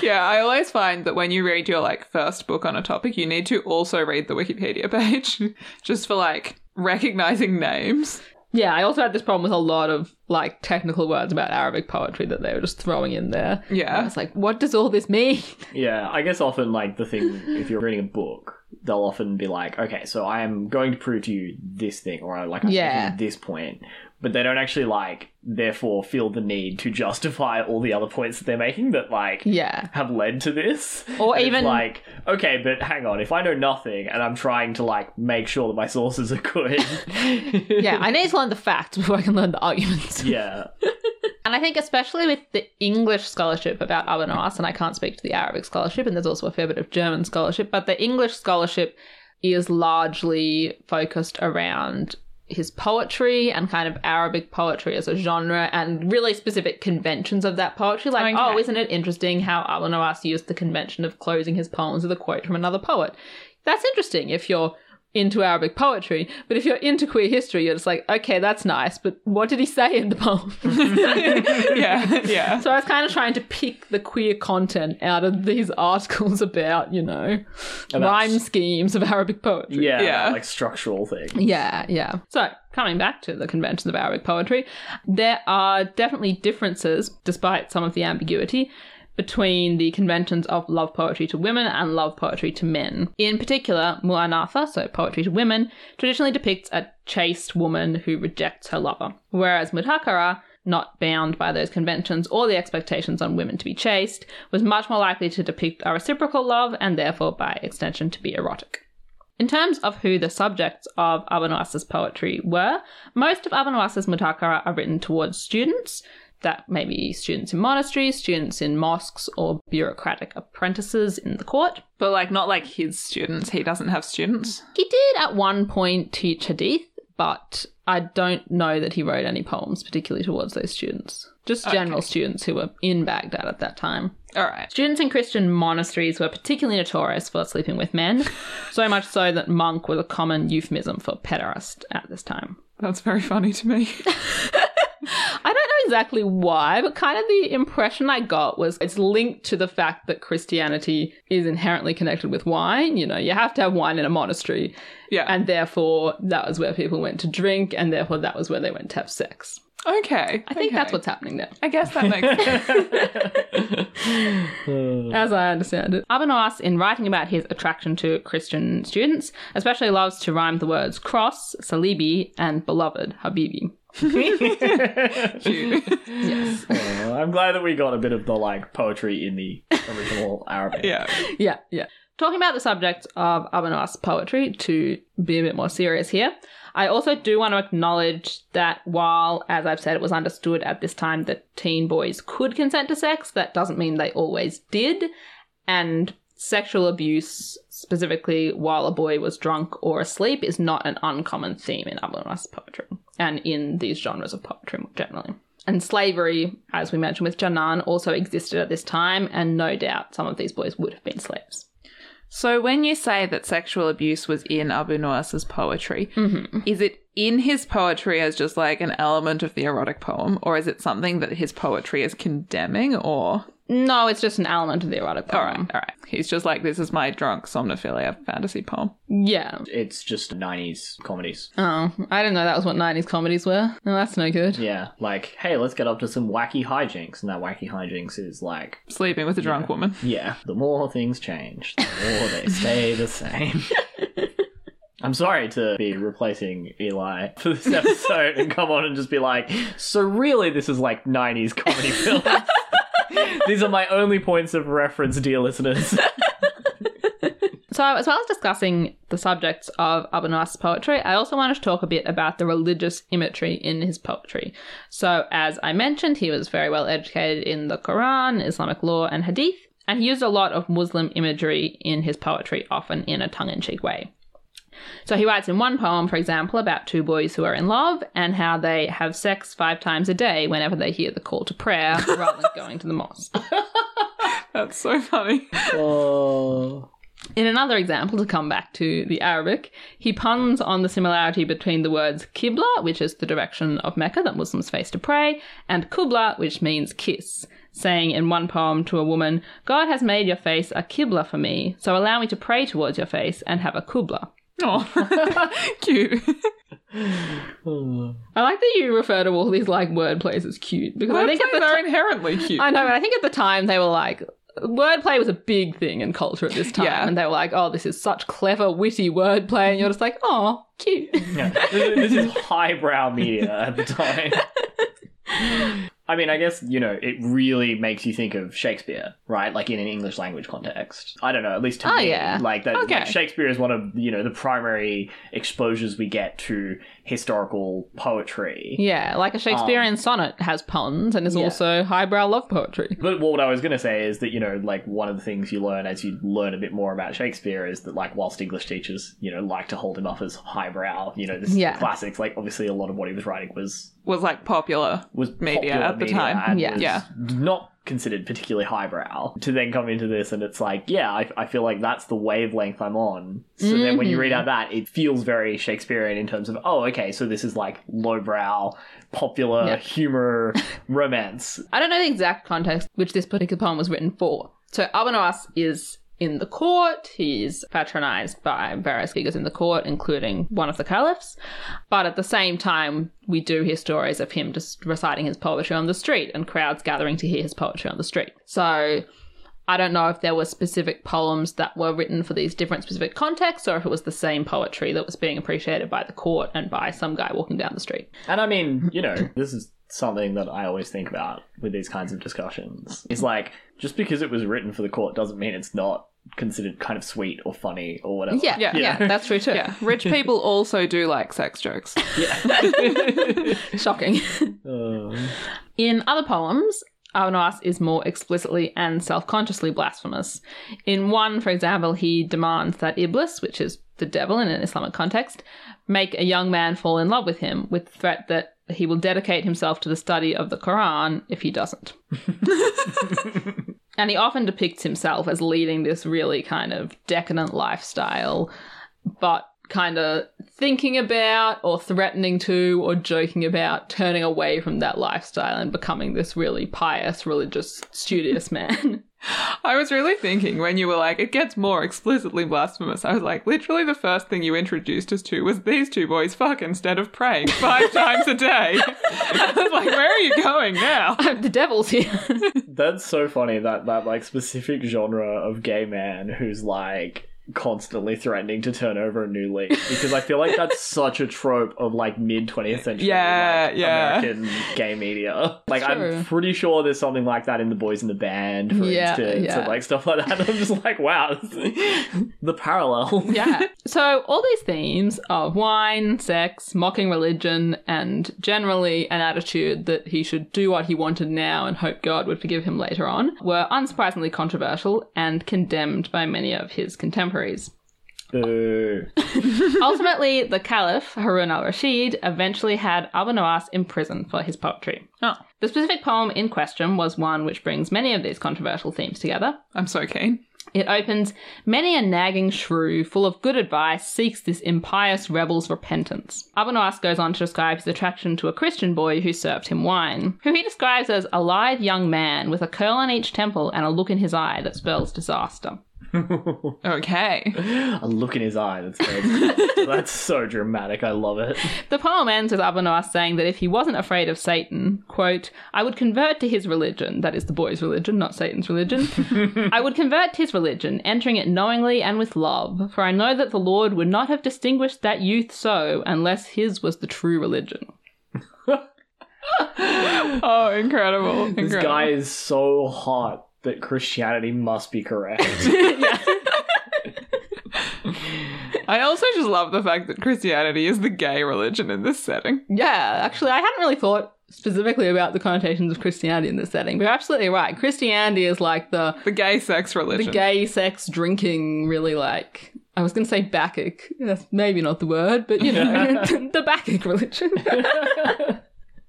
Yeah, I always find that when you read your like first book on a topic, you need to also read the Wikipedia page just for like recognizing names. Yeah, I also had this problem with a lot of, like, technical words about Arabic poetry that they were just throwing in there. Yeah, I was like, what does all this mean? (laughs) Yeah, I guess often like the thing if you're reading a book, they'll often be like, okay, so I am going to prove to you this thing, or like I'm Yeah. this point, but they don't actually like therefore feel the need to justify all the other points that they're making that like Yeah. have led to this. Or And even- like, okay, but hang on, if I know nothing and I'm trying to like make sure that my sources are good, (laughs) yeah, I need to learn the facts before I can learn the arguments. (laughs) yeah, (laughs) And I think especially with the English scholarship about Abu Nawas, and I can't speak to the Arabic scholarship, and there's also a fair bit of German scholarship, but the English scholarship is largely focused around his poetry and kind of Arabic poetry as a genre and really specific conventions of that poetry. Like, oh, Okay. oh, isn't it interesting how Abu Nawas used the convention of closing his poems with a quote from another poet? That's interesting if you're into Arabic poetry, but if you're into queer history, you're just like, okay, that's nice, but what did he say in the poem? (laughs) yeah, yeah. So I was kind of trying to pick the queer content out of these (laughs) articles about, you know, About- rhyme schemes of Arabic poetry. yeah, Yeah. like structural things. Yeah, yeah. So, coming back to the conventions of Arabic poetry, there are definitely differences, despite some of the ambiguity, between the conventions of love poetry to women and love poetry to men. In particular, Mu'anatha, so poetry to women, traditionally depicts a chaste woman who rejects her lover, whereas Mudhakara, not bound by those conventions or the expectations on women to be chaste, was much more likely to depict a reciprocal love and therefore, by extension, to be erotic. In terms of who the subjects of Abu Nuwas's poetry were, most of Abu Nuwas's mudhakara are written towards students. That may be students in monasteries, students in mosques, or bureaucratic apprentices in the court. But like not like his students. He doesn't have students. He did at one point teach hadith, but I don't know that he wrote any poems particularly towards those students. Just general Okay. students who were in Baghdad at that time. All right. Students in Christian monasteries were particularly notorious for sleeping with men, (laughs) so much so that monk was a common euphemism for pederast at this time. That's very funny to me. (laughs) I don't know exactly why, but kind of the impression I got was it's linked to the fact that Christianity is inherently connected with wine. You know, you have to have wine in a monastery, Yeah. and therefore that was where people went to drink, and therefore that was where they went to have sex. okay. I think that's what's happening there. I guess that makes sense. (laughs) (laughs) as I understand it. Abu Nawas, in writing about his attraction to Christian students, especially loves to rhyme the words cross, salibi, and beloved, habibi. Cute. (laughs) Yes. Oh, I'm glad that we got a bit of the like poetry in the original (laughs) Arabic. yeah. yeah, yeah. Talking about the subject of Abu poetry, to be a bit more serious here, I also do want to acknowledge that while, as I've said, it was understood at this time that teen boys could consent to sex, that doesn't mean they always did. And sexual abuse, specifically while a boy was drunk or asleep, is not an uncommon theme in Abu Nawas poetry and in these genres of poetry more generally. And slavery, as we mentioned with Janan, also existed at this time, and no doubt some of these boys would have been slaves. So when you say that sexual abuse was in Abu Nuwas's poetry, mm-hmm. is it in his poetry as just like an element of the erotic poem, or is it something that his poetry is condemning? Or No, it's just an element of the erotic poem. right, all right, he's just like this is my drunk somnophilia fantasy poem. Yeah. It's just 90s comedies. Oh, I didn't know that was what 90s comedies were. No, that's no good. Yeah, like, hey, let's get up to some wacky hijinks. And that wacky hijinks is like, Sleeping with a drunk woman. yeah, the more things change, the more they (laughs) stay the same. I'm sorry to be replacing Eli for this (laughs) episode and come on and just be like, so really, this is like 90s comedy (laughs) films. These are my only points of reference, dear listeners. (laughs) So, as well as discussing the subjects of Abu Nuwas's poetry, I also wanted to talk a bit about the religious imagery in his poetry. So, as I mentioned, he was very well educated in the Quran, Islamic law, and Hadith, and he used a lot of Muslim imagery in his poetry, often in a tongue in cheek way. So he writes in one poem, for example, about two boys who are in love and how they have sex five times a day whenever they hear the call to prayer (laughs) rather than going to the mosque. (laughs) That's so funny. oh. In another example, to come back to the Arabic, he puns on the similarity between the words Qibla, which is the direction of Mecca that Muslims face to pray, and Qubla, which means kiss, saying in one poem to a woman, God has made your face a Qibla for me, so allow me to pray towards your face and have a Qubla. Oh, (laughs) cute. (laughs) I like that you refer to all these like wordplays as cute because I think at Wordplays the are inherently cute. I know, but I think at the time they were like wordplay was a big thing in culture at this time, Yeah. and they were like, "Oh, this is such clever, witty wordplay," and you're just like, "Oh, cute." Yeah, (laughs) this, this is highbrow media at the time. I mean, I guess, you know, it really makes you think of Shakespeare, right? Like in an English language context. I don't know, at least to Oh, me. yeah. Like that Okay. like Shakespeare is one of, you know, the primary exposures we get to historical poetry. Yeah, like a Shakespearean um, sonnet has puns and is Yeah. also highbrow love poetry. (laughs) But what I was going to say is that, you know, like one of the things you learn as you learn a bit more about Shakespeare is that, like, whilst English teachers, you know, like to hold him up as highbrow, you know, this is Yeah. the classics, like, obviously a lot of what he was writing was was like popular. was Media popular at the media time. and Yeah. was Yeah. not considered particularly highbrow to then come into this and it's like yeah I, I feel like that's the wavelength i'm on so then when you Mm-hmm. read out that it feels very shakespearean in terms of oh okay so this is like lowbrow popular Yeah. humor (laughs) romance I don't know the exact context which this particular poem was written for. So Nuwas is in the court. He's patronized by various figures in the court, including one of the caliphs. But at the same time, we do hear stories of him just reciting his poetry on the street and crowds gathering to hear his poetry on the street. So I don't know if there were specific poems that were written for these different specific contexts or if it was the same poetry that was being appreciated by the court and by some guy walking down the street. And I mean, you know, (laughs) this is something that I always think about with these kinds of discussions. Is like just because it was written for the court doesn't mean it's not considered kind of sweet or funny or whatever. Yeah, Yeah. yeah, that's true too. Yeah, rich people also do like sex jokes. Yeah, (laughs) Shocking. Uh, In other poems, Abu Nuwas is more explicitly and self consciously blasphemous. In one, for example, he demands that Iblis, which is the devil in an Islamic context, make a young man fall in love with him, with the threat that he will dedicate himself to the study of the Quran if he doesn't. (laughs) (laughs) and he often depicts himself as leading this really kind of decadent lifestyle, but kind of thinking about or threatening to or joking about turning away from that lifestyle and becoming this really pious, religious, studious (laughs) man. I was really thinking when you were like, it gets more explicitly blasphemous. I was like, literally, the first thing you introduced us to was these two boys fuck instead of praying five (laughs) times a day. I was like, where are you going now? the devil's here. That's so funny that that like specific genre of gay man who's like constantly threatening to turn over a new leaf because I feel like that's (laughs) such a trope of like mid 20th century Yeah, like, yeah. American gay media. Like. I'm pretty sure there's something like that in the boys in the band for Yeah, instance yeah. and like stuff like that. (laughs) I'm just like wow, (laughs) the parallel. yeah. So all these themes of wine, sex, mocking religion, and generally an attitude that he should do what he wanted now and hope God would forgive him later on were unsurprisingly controversial and condemned by many of his contemporaries. Boo. (laughs) Ultimately, the Caliph, Harun al Rashid, eventually had Abu Nuwas imprisoned for his poetry. Oh, The specific poem in question was one which brings many of these controversial themes together. I'm so keen. It opens Many a nagging shrew, full of good advice, seeks this impious rebel's repentance. Abu Nawas goes on to describe his attraction to a Christian boy who served him wine, who he describes as a lithe young man with a curl on each temple and a look in his eye that spells disaster. Okay. (laughs) A look in his eye. That's very, (laughs) that's so dramatic. I love it. The poem ends with Abu Nawas saying that if he wasn't afraid of Satan, quote, I would convert to his religion, that is the boy's religion, not Satan's religion. (laughs) I would convert to his religion, entering it knowingly and with love, for I know that the Lord would not have distinguished that youth so unless his was the true religion. Oh, incredible. This guy is so hot that Christianity must be correct. (laughs) (laughs) I also just love the fact that Christianity is the gay religion in this setting. Yeah, actually, I hadn't really thought specifically about the connotations of Christianity in this setting, but you're absolutely right. Christianity is like the The gay sex religion, the gay sex drinking, really like. I was going to say Bacchic. That's maybe not the word, but you know, (laughs) the Bacchic religion.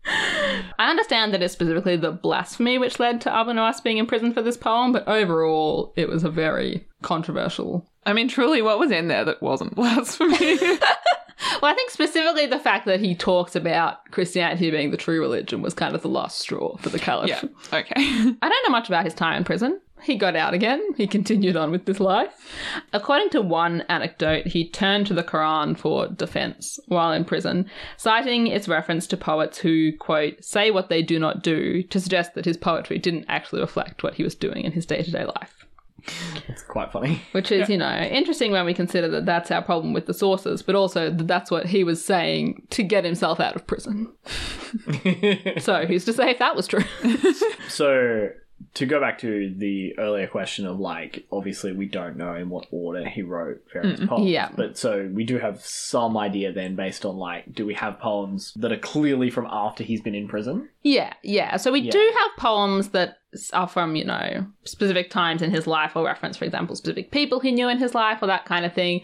I understand that it's specifically the blasphemy which led to Abu Nawas being imprisoned for this poem, but overall, it was a very controversial. I mean, truly, what was in there that wasn't (laughs) blasphemy? (laughs) Well, I think specifically the fact that he talks about Christianity being the true religion was kind of the last straw for the caliph. yeah. Okay. (laughs) I don't know much about his time in prison. He got out again. He continued on with his life. According to one anecdote, he turned to the Quran for defense while in prison, citing its reference to poets who, quote, say what they do not do to suggest that his poetry didn't actually reflect what he was doing in his day to day life. it's quite funny. Which is, you know, interesting when we consider that that's our problem with the sources, but also that that's what he was saying to get himself out of prison. (laughs) so who's to say if that was true? (laughs) So to go back to the earlier question of like, obviously we don't know in what order he wrote various poems. Yeah. But so we do have some idea then based on like, do we have poems that are clearly from after he's been in prison? Yeah, yeah. So we Yeah. do have poems that are from, you know, specific times in his life or reference, for example, specific people he knew in his life or that kind of thing.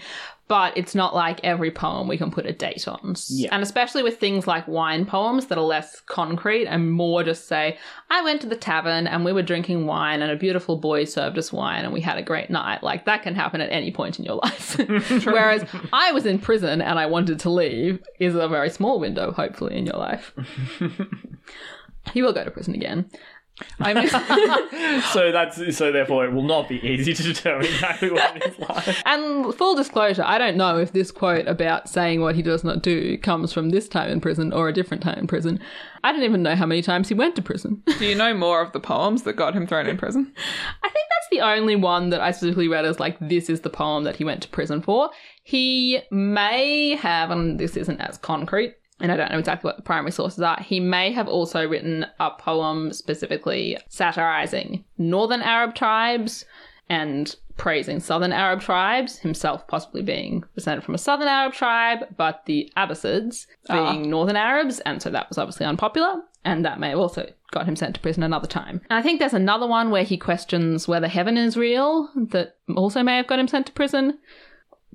But it's not like every poem we can put a date on. Yeah. And especially with things like wine poems that are less concrete and more just say, I went to the tavern and we were drinking wine and a beautiful boy served us wine and we had a great night. Like that can happen at any point in your (laughs) life. (laughs) Whereas I was in prison and I wanted to leave is a very small window, hopefully, in your life. (laughs) he will go to prison again. I mean, (laughs) (laughs) so that's so therefore it will not be easy to determine exactly what it is like. And full disclosure, I don't know if this quote about saying what he does not do comes from this time in prison or a different time in prison. I don't even know how many times he went to prison. (laughs) do you know more of the poems that got him thrown in prison? I think that's the only one that I specifically read as like, this is the poem that he went to prison for. He may have, and this isn't as concrete, and I don't know exactly what the primary sources are, he may have also written a poem specifically satirizing northern Arab tribes and praising southern Arab tribes, himself possibly being descended from a southern Arab tribe, but the Abbasids ah. being northern Arabs, and so that was obviously unpopular, and that may have also got him sent to prison another time. And I think there's another one where he questions whether heaven is real that also may have got him sent to prison.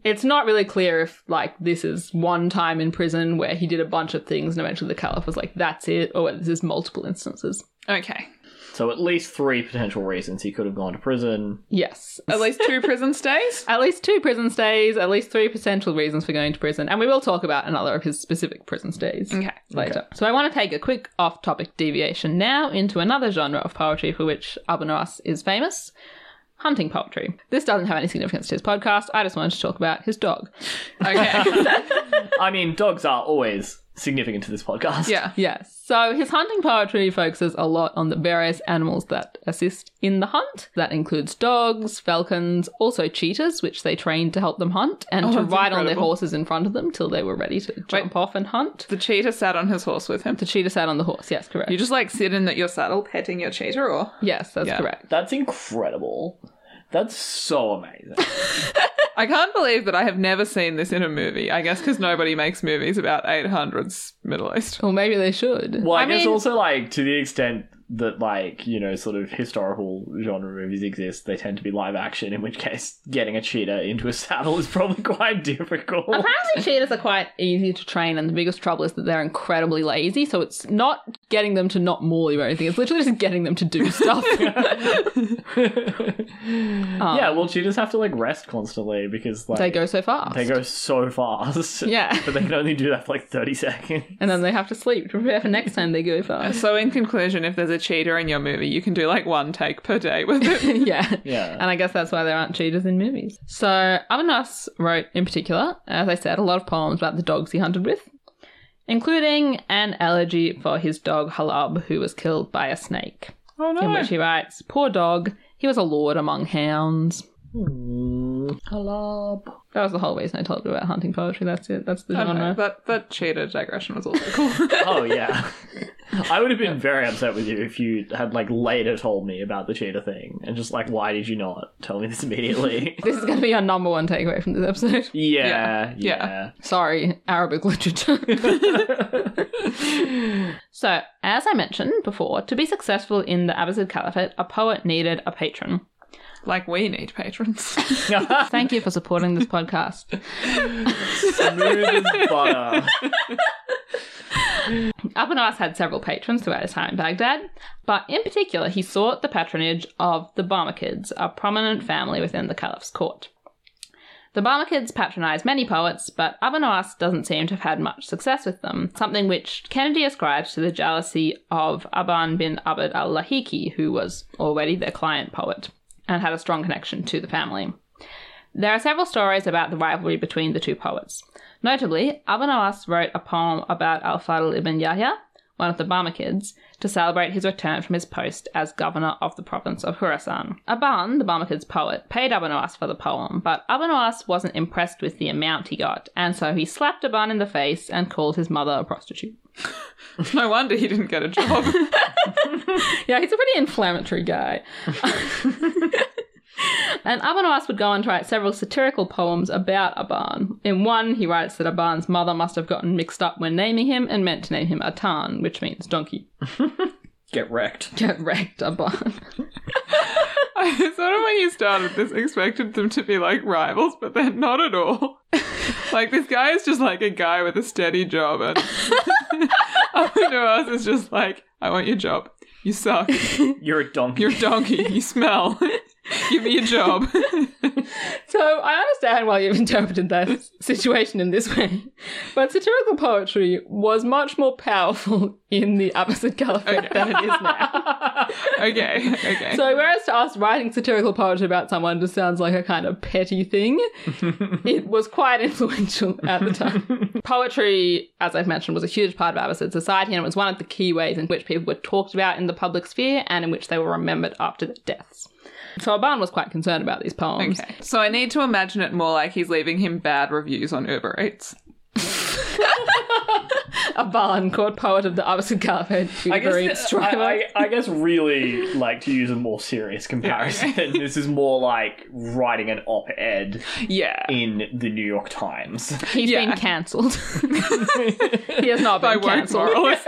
It's not really clear if, like, this is one time in prison where he did a bunch of things and eventually the caliph was like, that's it, or whether this is multiple instances. Okay. So at least three potential reasons he could have gone to prison. Yes. At least two prison stays? (laughs) At least two prison stays, at least three potential reasons for going to prison, and we will talk about another of his specific prison stays Okay. later. So I want to take a quick off topic deviation now into another genre of poetry for which Abu Nawas is famous hunting poetry. This doesn't have any significance to his podcast. I just wanted to talk about his dog. Okay. (laughs) I mean, dogs are always significant to this podcast. yeah. Yes. So his hunting poetry focuses a lot on the various animals that assist in the hunt. That includes dogs, falcons, also cheetahs, which they trained to help them hunt, and Oh, to that's ride on their incredible. horses in front of them till they were ready to jump off and hunt. The cheetah sat on his horse with him. The cheetah sat on the horse. Yes, correct. You just like sit in your saddle petting your cheetah or? yes, that's Yeah. correct. That's incredible. That's so amazing. (laughs) I can't believe that I have never seen this in a movie. I guess because nobody makes movies about 800s Middle East. Or maybe they should. Well, I, I guess mean- also like to the extent that like you know sort of historical genre movies exist, they tend to be live action. In which case, getting a cheetah into a (laughs) saddle is probably quite difficult. Apparently, cheetahs are quite easy to train, and the biggest trouble is that they're incredibly lazy. So it's not getting them to not maul you or anything. It's literally just getting them to do stuff. (laughs) Um, yeah, well, cheetahs have to like rest constantly because like they go so fast. they go so fast. (laughs) Yeah. but they can only do that for like thirty seconds. and then they have to sleep to prepare for next time they go fast. So, in conclusion, if there's a cheetah in your movie, you can do like one take per day with (laughs) it. yeah. Yeah. And I guess that's why there aren't cheetahs in movies. So Abu Nawas wrote, in particular, as I said, a lot of poems about the dogs he hunted with, including an elegy for his dog Halab, who was killed by a snake, Oh no. in which he writes, Poor dog, he was a lord among hounds. Hmm. Halab. That was the whole reason I told you about hunting poetry. That's it. That's the I don't know, that that cheetah digression was also cool. (laughs) Oh yeah. (laughs) I would have been very upset with you if you had like later told me about the cheetah thing and just like why did you not tell me this immediately? (laughs) This is going to be our number one takeaway from this episode. (laughs) yeah, Yeah, yeah. Sorry, Arabic literature. (laughs) so, as I mentioned before, to be successful in the Abbasid Caliphate, a poet needed a patron. like we need patrons. Thank you for supporting this podcast. Smooth as butter. Abu had several patrons throughout his time in Baghdad, but in particular, he sought the patronage of the Barmakids, a prominent family within the Caliph's court. The Barmakids patronized many poets, but Abu Nawas doesn't seem to have had much success with them, something which Kennedy ascribes to the jealousy of Aban bin Abd al Lahiki, who was already their client poet and had a strong connection to the family. There are several stories about the rivalry between the two poets. Notably, Abu Nawas wrote a poem about Al Fadl ibn Yahya, one of the Barmakids, to celebrate his return from his post as governor of the province of Khorasan. Aban, the Barmakid's poet, paid Abu Nawas for the poem, but Abu Nawas wasn't impressed with the amount he got, and so he slapped Aban in the face and called his mother a prostitute. (laughs) no wonder he didn't get a job. (laughs) Yeah, he's a pretty inflammatory guy. (laughs) and Abu Nawas would go on to write several satirical poems about Aban. In one, he writes that Aban's mother must have gotten mixed up when naming him and meant to name him Atan, which means donkey. (laughs) Get wrecked. Get wrecked, Aban. (laughs) I sort of when you started this expected them to be like rivals, but they're not at all. (laughs) like this guy is just like a guy with a steady job, and Abu is just like, I want your job. You suck. You're a donkey. You're a donkey. You smell. Give me a job. (laughs) So I understand why you've interpreted that situation in this way, but satirical poetry was much more powerful in the Abbasid Caliphate (laughs) than it is now. (laughs) okay. Okay. So whereas to us writing satirical poetry about someone just sounds like a kind of petty thing, it was quite influential at the time. poetry, as I've mentioned, was a huge part of Abbasid society and it was one of the key ways in which people were talked about in the public sphere and in which they were remembered after their deaths. So Aban was quite concerned about these poems. okay. So I need to imagine it more like he's leaving him bad reviews on Uber Eats. (laughs) Aban, court poet of the Abbasid Caliphate, I guess, Eats I, driver. I, I guess really like to use a more serious comparison. (laughs) this is more like writing an op-ed Yeah. in the New York Times. He's Yeah. been cancelled. (laughs) he has not By been woke cancelled. moralists.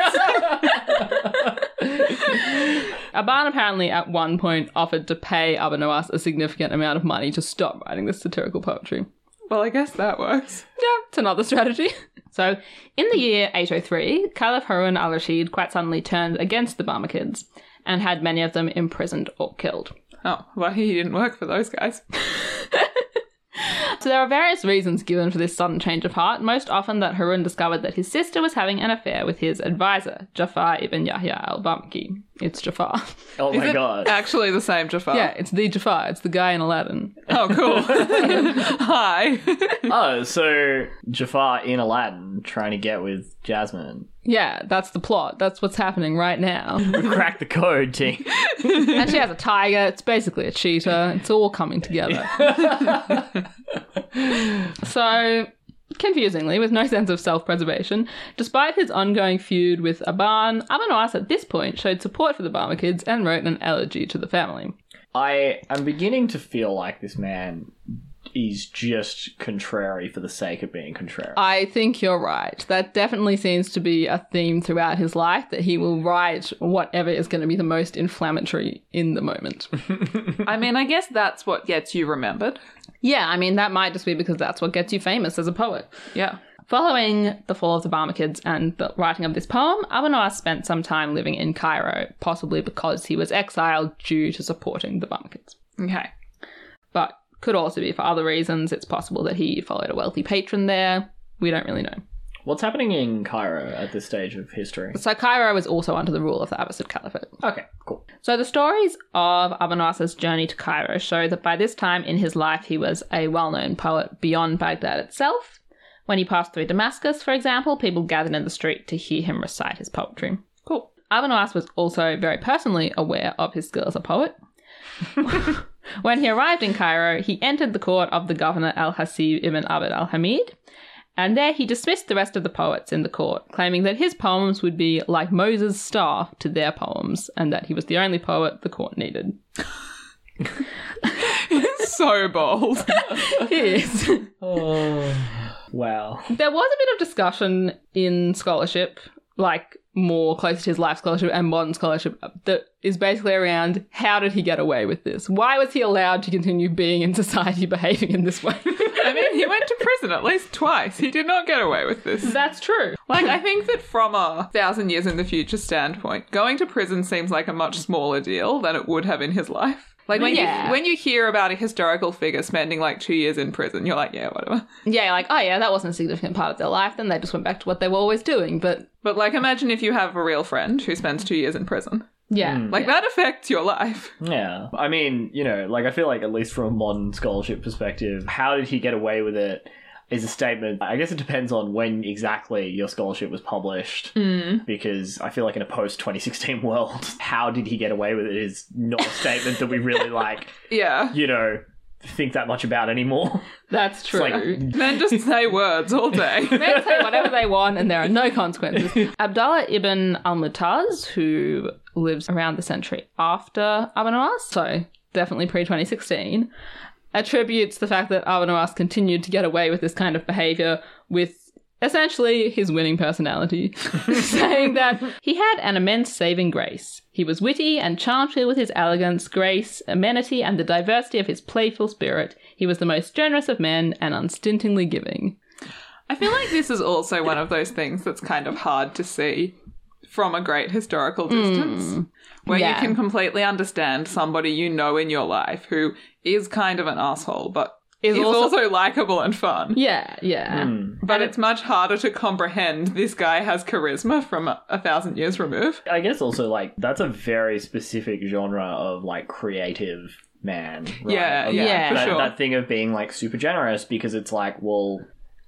Aban apparently at one point offered to pay Abu Nawas a significant amount of money to stop writing this satirical poetry. well, I guess that works. Yeah, it's another strategy. So, in the year 803, Caliph Harun al Rashid quite suddenly turned against the Barmakids and had many of them imprisoned or killed. Oh, well, he didn't work for those guys. (laughs) So, there are various reasons given for this sudden change of heart, most often that Harun discovered that his sister was having an affair with his advisor, Jafar ibn Yahya al Barmaki. It's Jafar. Oh (laughs) Is my it god. actually the same Jafar? Yeah, it's the Jafar. It's the guy in Aladdin. Oh, cool. (laughs) Hi. Oh, so Jafar in Aladdin trying to get with Jasmine. Yeah, that's the plot. That's what's happening right now. We cracked the code, team. (laughs) and she has a tiger. It's basically a cheetah. It's all coming together. (laughs) so, confusingly, with no sense of self preservation, despite his ongoing feud with Aban, Abu Nawas at this point showed support for the Barmakids and wrote an elegy to the family. I am beginning to feel like this man is just contrary for the sake of being contrary. I think you're right. That definitely seems to be a theme throughout his life that he will write whatever is going to be the most inflammatory in the moment. (laughs) I mean, I guess that's what gets you remembered. yeah, I mean, that might just be because that's what gets you famous as a poet. Yeah. Following the fall of the Barmakids and the writing of this poem, Abu spent some time living in Cairo, possibly because he was exiled due to supporting the Barmakids. Okay. But could also be for other reasons. It's possible that he followed a wealthy patron there. We don't really know. What's happening in Cairo at this stage of history? So Cairo was also under the rule of the Abbasid Caliphate. Okay, cool. So the stories of Abu journey to Cairo show that by this time in his life he was a well-known poet beyond Baghdad itself. When he passed through Damascus, for example, people gathered in the street to hear him recite his poetry. Cool. Abu was also very personally aware of his skill as a poet. (laughs) when he arrived in Cairo, he entered the court of the governor Al Hasib ibn Abd al Hamid, and there he dismissed the rest of the poets in the court, claiming that his poems would be like Moses' staff to their poems, and that he was the only poet the court needed. He's (laughs) so bold. (laughs) He is. Oh, wow. There was a bit of discussion in scholarship, like more close to his life scholarship and modern scholarship, that is basically around how did he get away with this? Why was he allowed to continue being in society (laughs) behaving in this way? I mean, he went to prison at least twice. He did not get away with this. That's true. Like, I think that from a thousand years in the future standpoint, going to prison seems like a much smaller deal than it would have in his life. Like when Yeah. you when you hear about a historical figure spending like two years in prison, you're like, yeah, whatever. Yeah, like, oh yeah, that wasn't a significant part of their life, then they just went back to what they were always doing. But But like, imagine if you have a real friend who spends two years in prison. yeah. Hmm. Like that affects your life. (laughs) Yeah. I mean, you know, like I feel like at least from a modern scholarship perspective, how did he get away with it is a statement. I guess it depends on when exactly your scholarship was published. Mm. Because I feel like in a post 2016 (laughs) world, how did he get away with it is not a statement that we really like, (laughs) Yeah. you know, think that much about anymore. That's true. like- (laughs) Men just say words all day. Men say whatever they want and there are no consequences. Abdullah ibn al Mutaz, who lives around the century after Abu Nuwas, so definitely pre 2016, attributes the fact that Abu continued to get away with this kind of behavior with essentially his winning personality, (laughs) saying that he had an immense saving grace. He was witty and charmed with his elegance, grace, amenity, and the diversity of his playful spirit. He was the most generous of men and unstintingly giving. I feel like this is also one of those things that's kind of hard to see from a great historical hmm. distance, where Yeah. you can completely understand somebody you know in your life who is kind of an asshole, but Is is also- also, likable and fun. Yeah, yeah. Hmm. But it's much harder to comprehend this guy has charisma from a, a thousand years removed. I guess also like that's a very specific genre of like creative man. Right? Yeah, yeah, Yeah. for that, sure. that thing of being like super generous because it's like, well,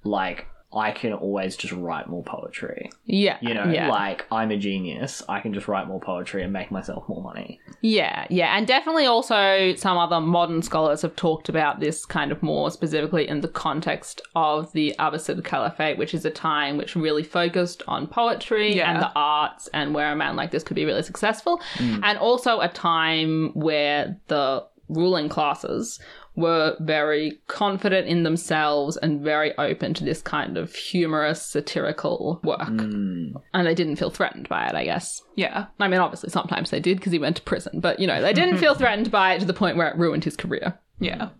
like I can always just write more poetry. Yeah. You know, yeah. like I'm a genius. I can just write more poetry and make myself more money. Yeah, yeah. And definitely also some other modern scholars have talked about this kind of more specifically in the context of the Abbasid Caliphate, which is a time which really focused on poetry Yeah. and the arts and where a man like this could be really successful. Mm. And also a time where the ruling classes were very confident in themselves and very open to this kind of humorous, satirical work. Hmm. And they didn't feel threatened by it, I guess. Yeah. I mean, obviously, sometimes they did because he went to prison, but you know, they didn't feel (laughs) threatened by it to the point where it ruined his career. Yeah.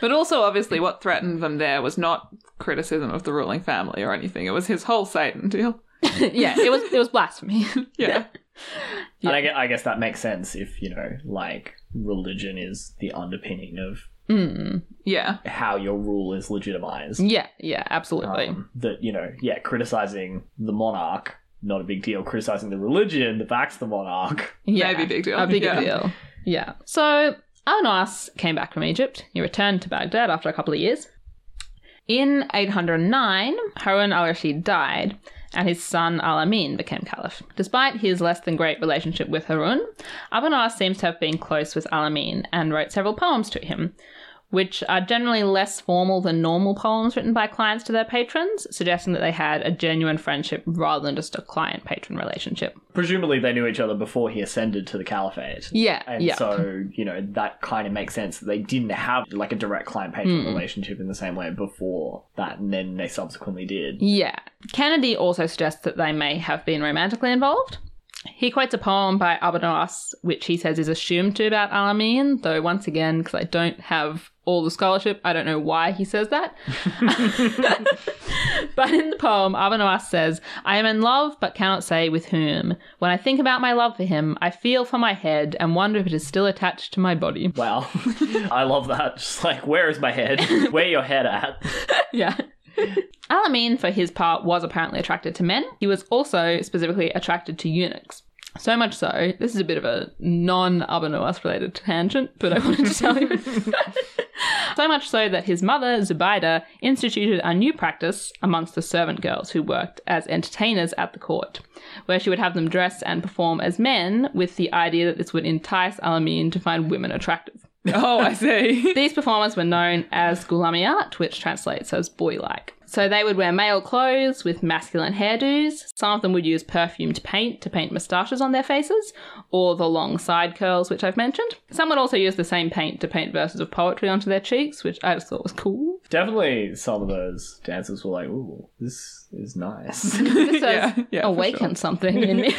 But also, obviously, what threatened them there was not criticism of the ruling family or anything. It was his whole Satan deal. (laughs) yeah, it was it was blasphemy. (laughs) Yeah. And I guess, I guess that makes sense if you know, like religion is the underpinning of Yeah. how your rule is legitimized. yeah, yeah, absolutely. Um, that you know, yeah, criticizing the monarch not a big deal. Criticizing the religion that backs the monarch. yeah, maybe big deal. A bigger Yeah. deal. Yeah. So Abu Nawas came back from Egypt. He returned to Baghdad after a couple of years. In 809, Harun al-Rashid died, and his son Al-Amin became caliph. Despite his less than great relationship with Harun, Abu Nuwas seems to have been close with Al-Amin and wrote several poems to him, which are generally less formal than normal poems written by clients to their patrons, suggesting that they had a genuine friendship rather than just a client-patron relationship. Presumably, they knew each other before he ascended to the caliphate. Yeah, And yeah. so, you know, that kind of makes sense that they didn't have like a direct client patron relationship in the same way before that, and then they subsequently did. Yeah. Kennedy also suggests that they may have been romantically involved. He quotes a poem by Abu Nawas, which he says is assumed to be about Al-Amin, though once again, because I don't have all the scholarship, I don't know why he says that. (laughs) (laughs) but in the poem, Abu Nawas says, I am in love, but cannot say with whom. When I think about my love for him, I feel for my head and wonder if it is still attached to my body. Wow. (laughs) I love that. Just like, where is my head? Where your head at? yeah. Al-Amin, for his part, was apparently attracted to men. He was also specifically attracted to eunuchs. So much so, this is a bit of a non Abu Nawas related tangent, but I wanted to tell you. (laughs) so much so that his mother, Zubaida, instituted a new practice amongst the servant girls who worked as entertainers at the court, where she would have them dress and perform as men with the idea that this would entice Al-Amin to find women attractive. Oh, I see. (laughs) These performers were known as gulamiyat, which translates as boy-like. So they would wear male clothes with masculine hairdos. Some of them would use perfumed paint to paint moustaches on their faces, or the long side curls, which I've mentioned. Some would also use the same paint to paint verses of poetry onto their cheeks, which I just thought was cool. Definitely some of those dancers were like, ooh, this is nice. (laughs) This (laughs) Yeah, has yeah, for awakened something in me.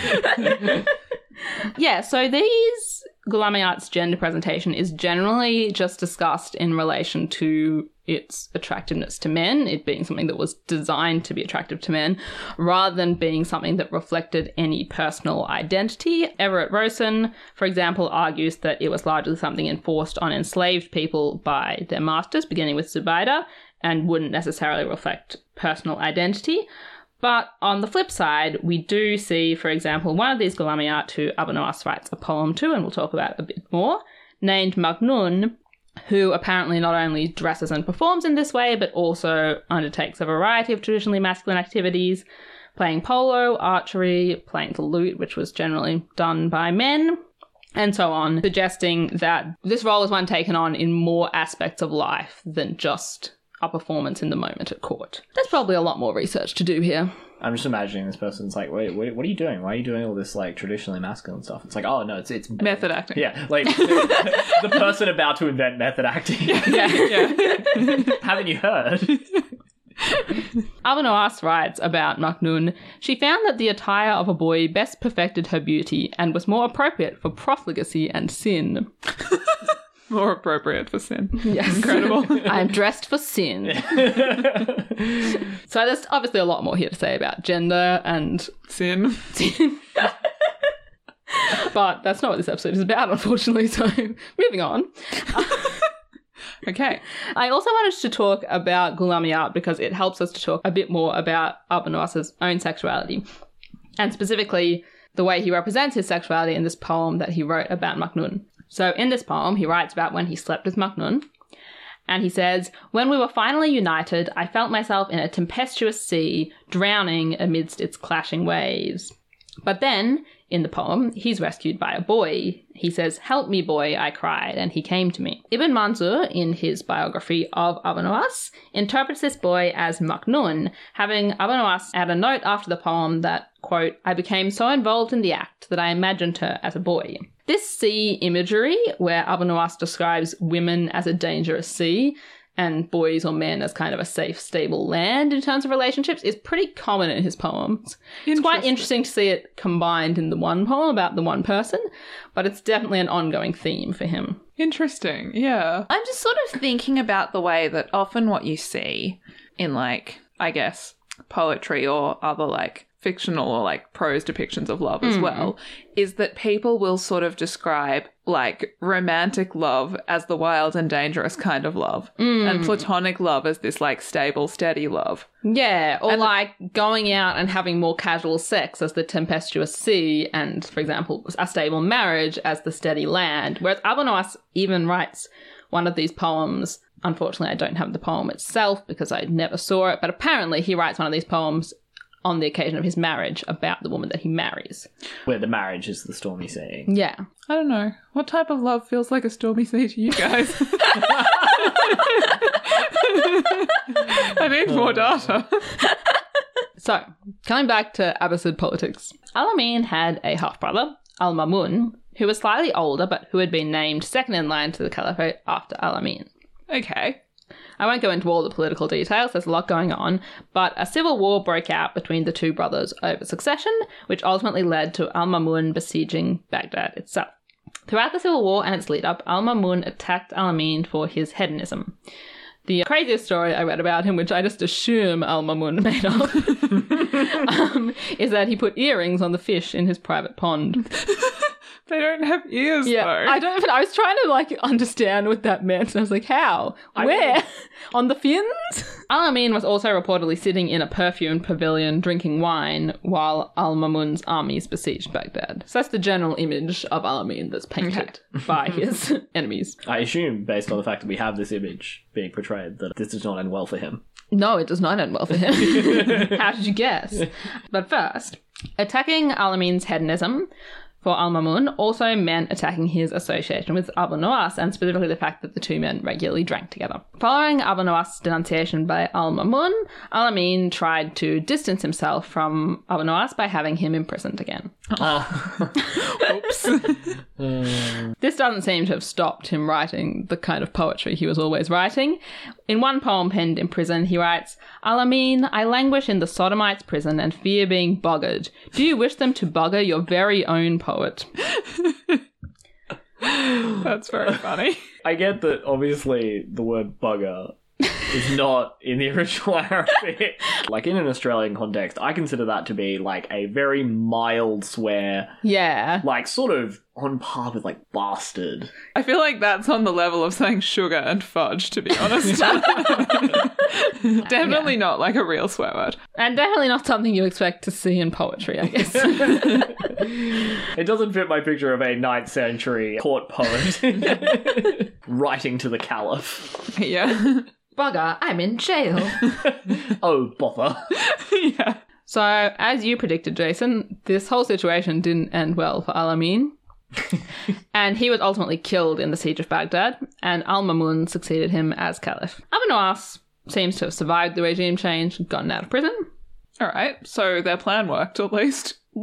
yeah, so these Gulamiyat's gender presentation is generally just discussed in relation to its attractiveness to men, it being something that was designed to be attractive to men, rather than being something that reflected any personal identity. Everett Rowson, for example, argues that it was largely something enforced on enslaved people by their masters, beginning with Zubaida, and wouldn't necessarily reflect personal identity. But on the flip side, we do see, for example, one of these Gulamiyat who Abu Nawas writes a poem to, and we'll talk about a bit more, named Maknun, who apparently not only dresses and performs in this way, but also undertakes a variety of traditionally masculine activities, playing polo, archery, playing the lute, which was generally done by men, and so on, suggesting that this role is one taken on in more aspects of life than just a performance in the moment at court. There's probably a lot more research to do here. I'm just imagining this person's like, wait, wait, what are you doing? Why are you doing all this like traditionally masculine stuff? It's like, oh no, it's it's Method acting. Yeah, like (laughs) the person about to invent method acting. (laughs) Yeah, yeah. (laughs) Haven't you heard? Abu Nawas writes about Maknun, she found that the attire of a boy best perfected her beauty and was more appropriate for profligacy and sin. More appropriate for sin. Yes. Incredible. (laughs) I am dressed for sin. (laughs) (laughs) so there's obviously a lot more here to say about gender and sin. sin. but that's not what this episode is about, unfortunately. So moving on. Okay. I also wanted to talk about Gulamiyat because it helps us to talk a bit more about Abu Nawas's own sexuality. And specifically, the way he represents his sexuality in this poem that he wrote about Maknun. So in this poem, he writes about when he slept with Maknun. And he says, When we were finally united, I felt myself in a tempestuous sea, drowning amidst its clashing waves. But then, in the poem, he's rescued by a boy. He says, Help me, boy, I cried, and he came to me. Ibn Manzur, in his biography of Abu interprets this boy as Maknun, having Abu add a note after the poem that, quote, I became so involved in the act that I imagined her as a boy. This sea imagery, where Abu Nawas describes women as a dangerous sea, and boys or men as kind of a safe, stable land in terms of relationships is pretty common in his poems. It's quite interesting to see it combined in the one poem about the one person, but it's definitely an ongoing theme for him. Interesting. Yeah. I'm just sort of thinking about the way that often what you see in, like, I guess, poetry or other, like, fictional or like prose depictions of love as mm-hmm. well is that people will sort of describe like romantic love as the wild and dangerous kind of love and mm. platonic love as this like stable steady love Yeah, or like going out and having more casual sex as the tempestuous sea, and for example, a stable marriage as the steady land. Whereas Nawas even writes one of these poems. Unfortunately, I don't have the poem itself because I never saw it, but apparently he writes one of these poems on the occasion of his marriage about the woman that he marries. Where the marriage is the stormy sea. Yeah. I don't know. What type of love feels like a stormy sea to you guys? (laughs) I need more oh. data. So, coming back to Abbasid politics, Al Amin had a half brother, Al Mamun, who was slightly older but who had been named second in line to the caliphate after Al Amin. Okay. I won't go into all the political details, there's a lot going on, but a civil war broke out between the two brothers over succession, which ultimately led to Al Mamun besieging Baghdad itself. Throughout the civil war and its lead up, Al Mamun attacked Al Amin for his hedonism. The craziest story I read about him, which I just assume Al Mamun (laughs) made up, (laughs) um, is that he put earrings on the fish in his private pond. (laughs) They don't have ears Yeah, though. I don't. But I was trying to like understand what that meant, and I was like, "How? Where? (laughs) On the fins?" Al Amin was also reportedly sitting in a perfumed pavilion drinking wine while Al Mamun's armies besieged Baghdad. So that's the general image of Al Amin that's painted (laughs) by his (laughs) enemies. I assume, based on the fact that we have this image being portrayed, that this does not end well for him. No, it does not end well for him. How did you guess? But first, attacking Al Amin's hedonism for Al Mamun also meant attacking his association with Abu Nuwas, and specifically the fact that the two men regularly drank together. Following Abu Nuwas' denunciation by Al Mamun, Al Amin tried to distance himself from Abu Nuwas by having him imprisoned again. Oh. (laughs) Oops. (laughs) This doesn't seem to have stopped him writing the kind of poetry he was always writing. In one poem penned in prison, he writes, Al-Amin, I languish in the Sodomites' prison and fear being buggered. Do you wish them to bugger your very own poet? (laughs) That's very funny. I get that obviously the word bugger is not in the (laughs) original Arabic. like in an Australian context, I consider that to be like a very mild swear, Yeah. like sort of on par with like bastard. I feel like that's on the level of saying sugar and fudge, to be honest. (laughs) (laughs) Definitely not like a real swear word. And definitely not something you expect to see in poetry, I guess. It doesn't fit my picture of a 9th century court poet writing to the caliph. Yeah. Bugger, I'm in jail. (laughs) Oh, bother. (laughs) yeah. So, as you predicted, Jason, this whole situation didn't end well for Al Amin. (laughs) and he was ultimately killed in the siege of Baghdad, and Al Mamun succeeded him as caliph. Abu Nuwas seems to have survived the regime change and gotten out of prison. All right. So their plan worked at least. I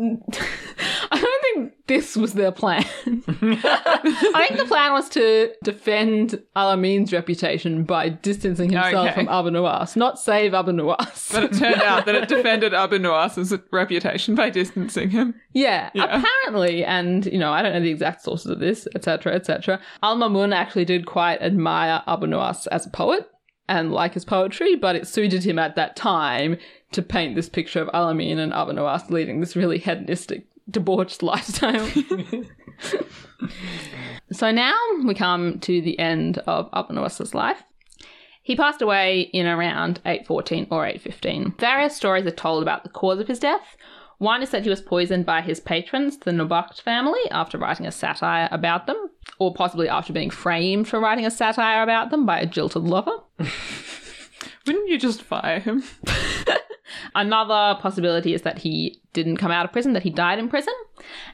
don't think this was their plan. (laughs) I think the plan was to defend Al Amin's reputation by distancing himself Okay. from Abu Nuwas, not save Abu Nuwas. But it turned out that it (laughs) defended Abu Nuwas's reputation by distancing him. Yeah, Yeah. apparently, and you know, I don't know the exact sources of this, etc., etc. Al Mamun actually did quite admire Abu Nuwas as a poet and like his poetry, but it suited him at that time to paint this picture of Al Amin and Abu Nuwas leading this really hedonistic, debauched (laughs) lifestyle. so now we come to the end of Abu Nuwas's life. He passed away in around 814 or 815. Various stories are told about the cause of his death. One is that he was poisoned by his patrons, the Nobakht family, after writing a satire about them, or possibly after being framed for writing a satire about them by a jilted lover. (laughs) Wouldn't you just fire him? (laughs) Another possibility is that he didn't come out of prison, that he died in prison.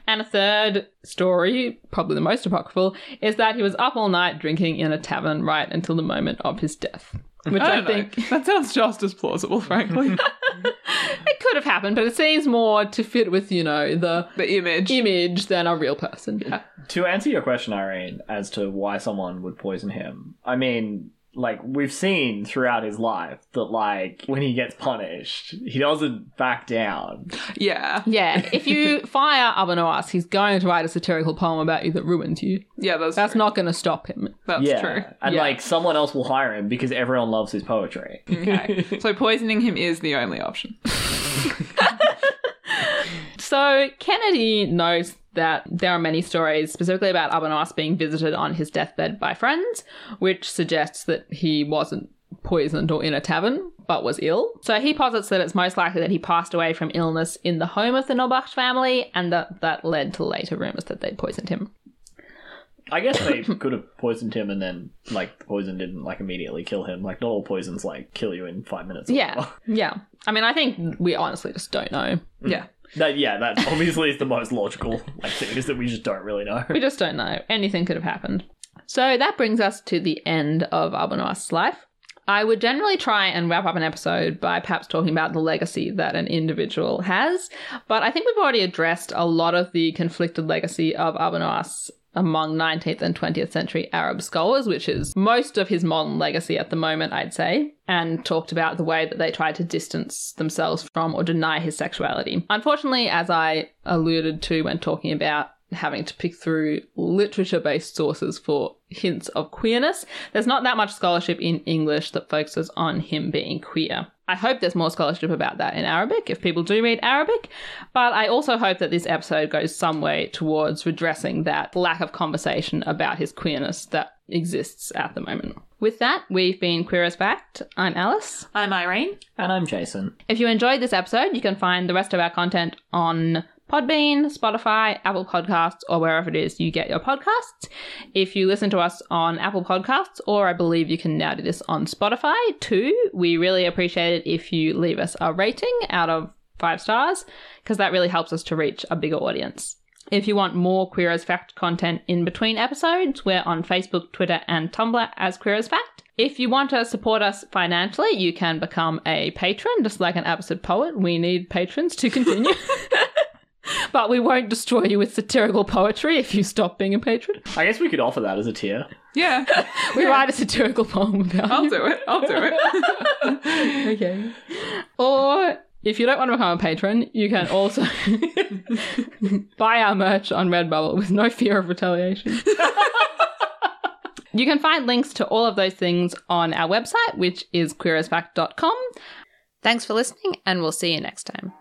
And a third story, probably the most apocryphal, is that he was up all night drinking in a tavern right until the moment of his death. Which I I, don't know. think (laughs) That sounds just as plausible, frankly. (laughs) it could have happened, but it seems more to fit with, you know, the the image. image than a real person. To answer your question, Irene, as to why someone would poison him, I mean, like, we've seen throughout his life that, like, when he gets punished, he doesn't back down. Yeah. Yeah, (laughs) if you fire Abu Nuwas, he's going to write a satirical poem about you that ruins you. Yeah, that's, That's true. not going to stop him. That's yeah. true. And, Yeah. like, someone else will hire him because everyone loves his poetry. Okay. (laughs) so poisoning him is the only option. (laughs) So Kennedy knows that there are many stories, specifically about Abu Nuwas being visited on his deathbed by friends, which suggests that he wasn't poisoned or in a tavern, but was ill. So he posits that it's most likely that he passed away from illness in the home of the Nobakht family, and that that led to later rumors that they'd poisoned him. I guess they could have poisoned him and then, like, the poison didn't, like, immediately kill him. Like, not all poisons, like, kill you in five minutes. or Yeah, yeah. I mean, I think we honestly just don't know. Mm. Yeah. That, yeah, that obviously is the most logical, like, thing, is that we just don't really know. We just don't know. Anything could have happened. So that brings us to the end of Abu life. I would generally try and wrap up an episode by perhaps talking about the legacy that an individual has, but I think we've already addressed a lot of the conflicted legacy of Abu Nuwas among 19th and 20th century Arab scholars, which is most of his modern legacy at the moment, I'd say, and talked about the way that they tried to distance themselves from or deny his sexuality. Unfortunately, as I alluded to when talking about having to pick through literature based sources for hints of queerness, there's not that much scholarship in English that focuses on him being queer. I hope there's more scholarship about that in Arabic if people do read Arabic, but I also hope that this episode goes some way towards redressing that lack of conversation about his queerness that exists at the moment. With that, we've been Queer as Fact. I'm Alice. I'm Irene. And I'm Jason. If you enjoyed this episode, you can find the rest of our content on Podbean, Spotify, Apple Podcasts, or wherever it is you get your podcasts. If you listen to us on Apple Podcasts, or I believe you can now do this on Spotify too, we really appreciate it if you leave us a rating out of five stars, because that really helps us to reach a bigger audience. If you want more Queer as Fact content in between episodes, we're on Facebook, Twitter, and Tumblr as Queer as Fact. If you want to support us financially, you can become a patron, just like an Abbasid poet. We need patrons to continue. (laughs) (laughs) but we won't destroy you with satirical poetry if you stop being a patron. I guess we could offer that as a tier. Yeah, (laughs) We write a satirical poem about I'll you. do it. I'll do it. (laughs) (laughs) Okay. Or if you don't want to become a patron, you can also buy our merch on Redbubble with no fear of retaliation. you can find links to all of those things on our website, which is queerasfact.com. Thanks for listening, and we'll see you next time.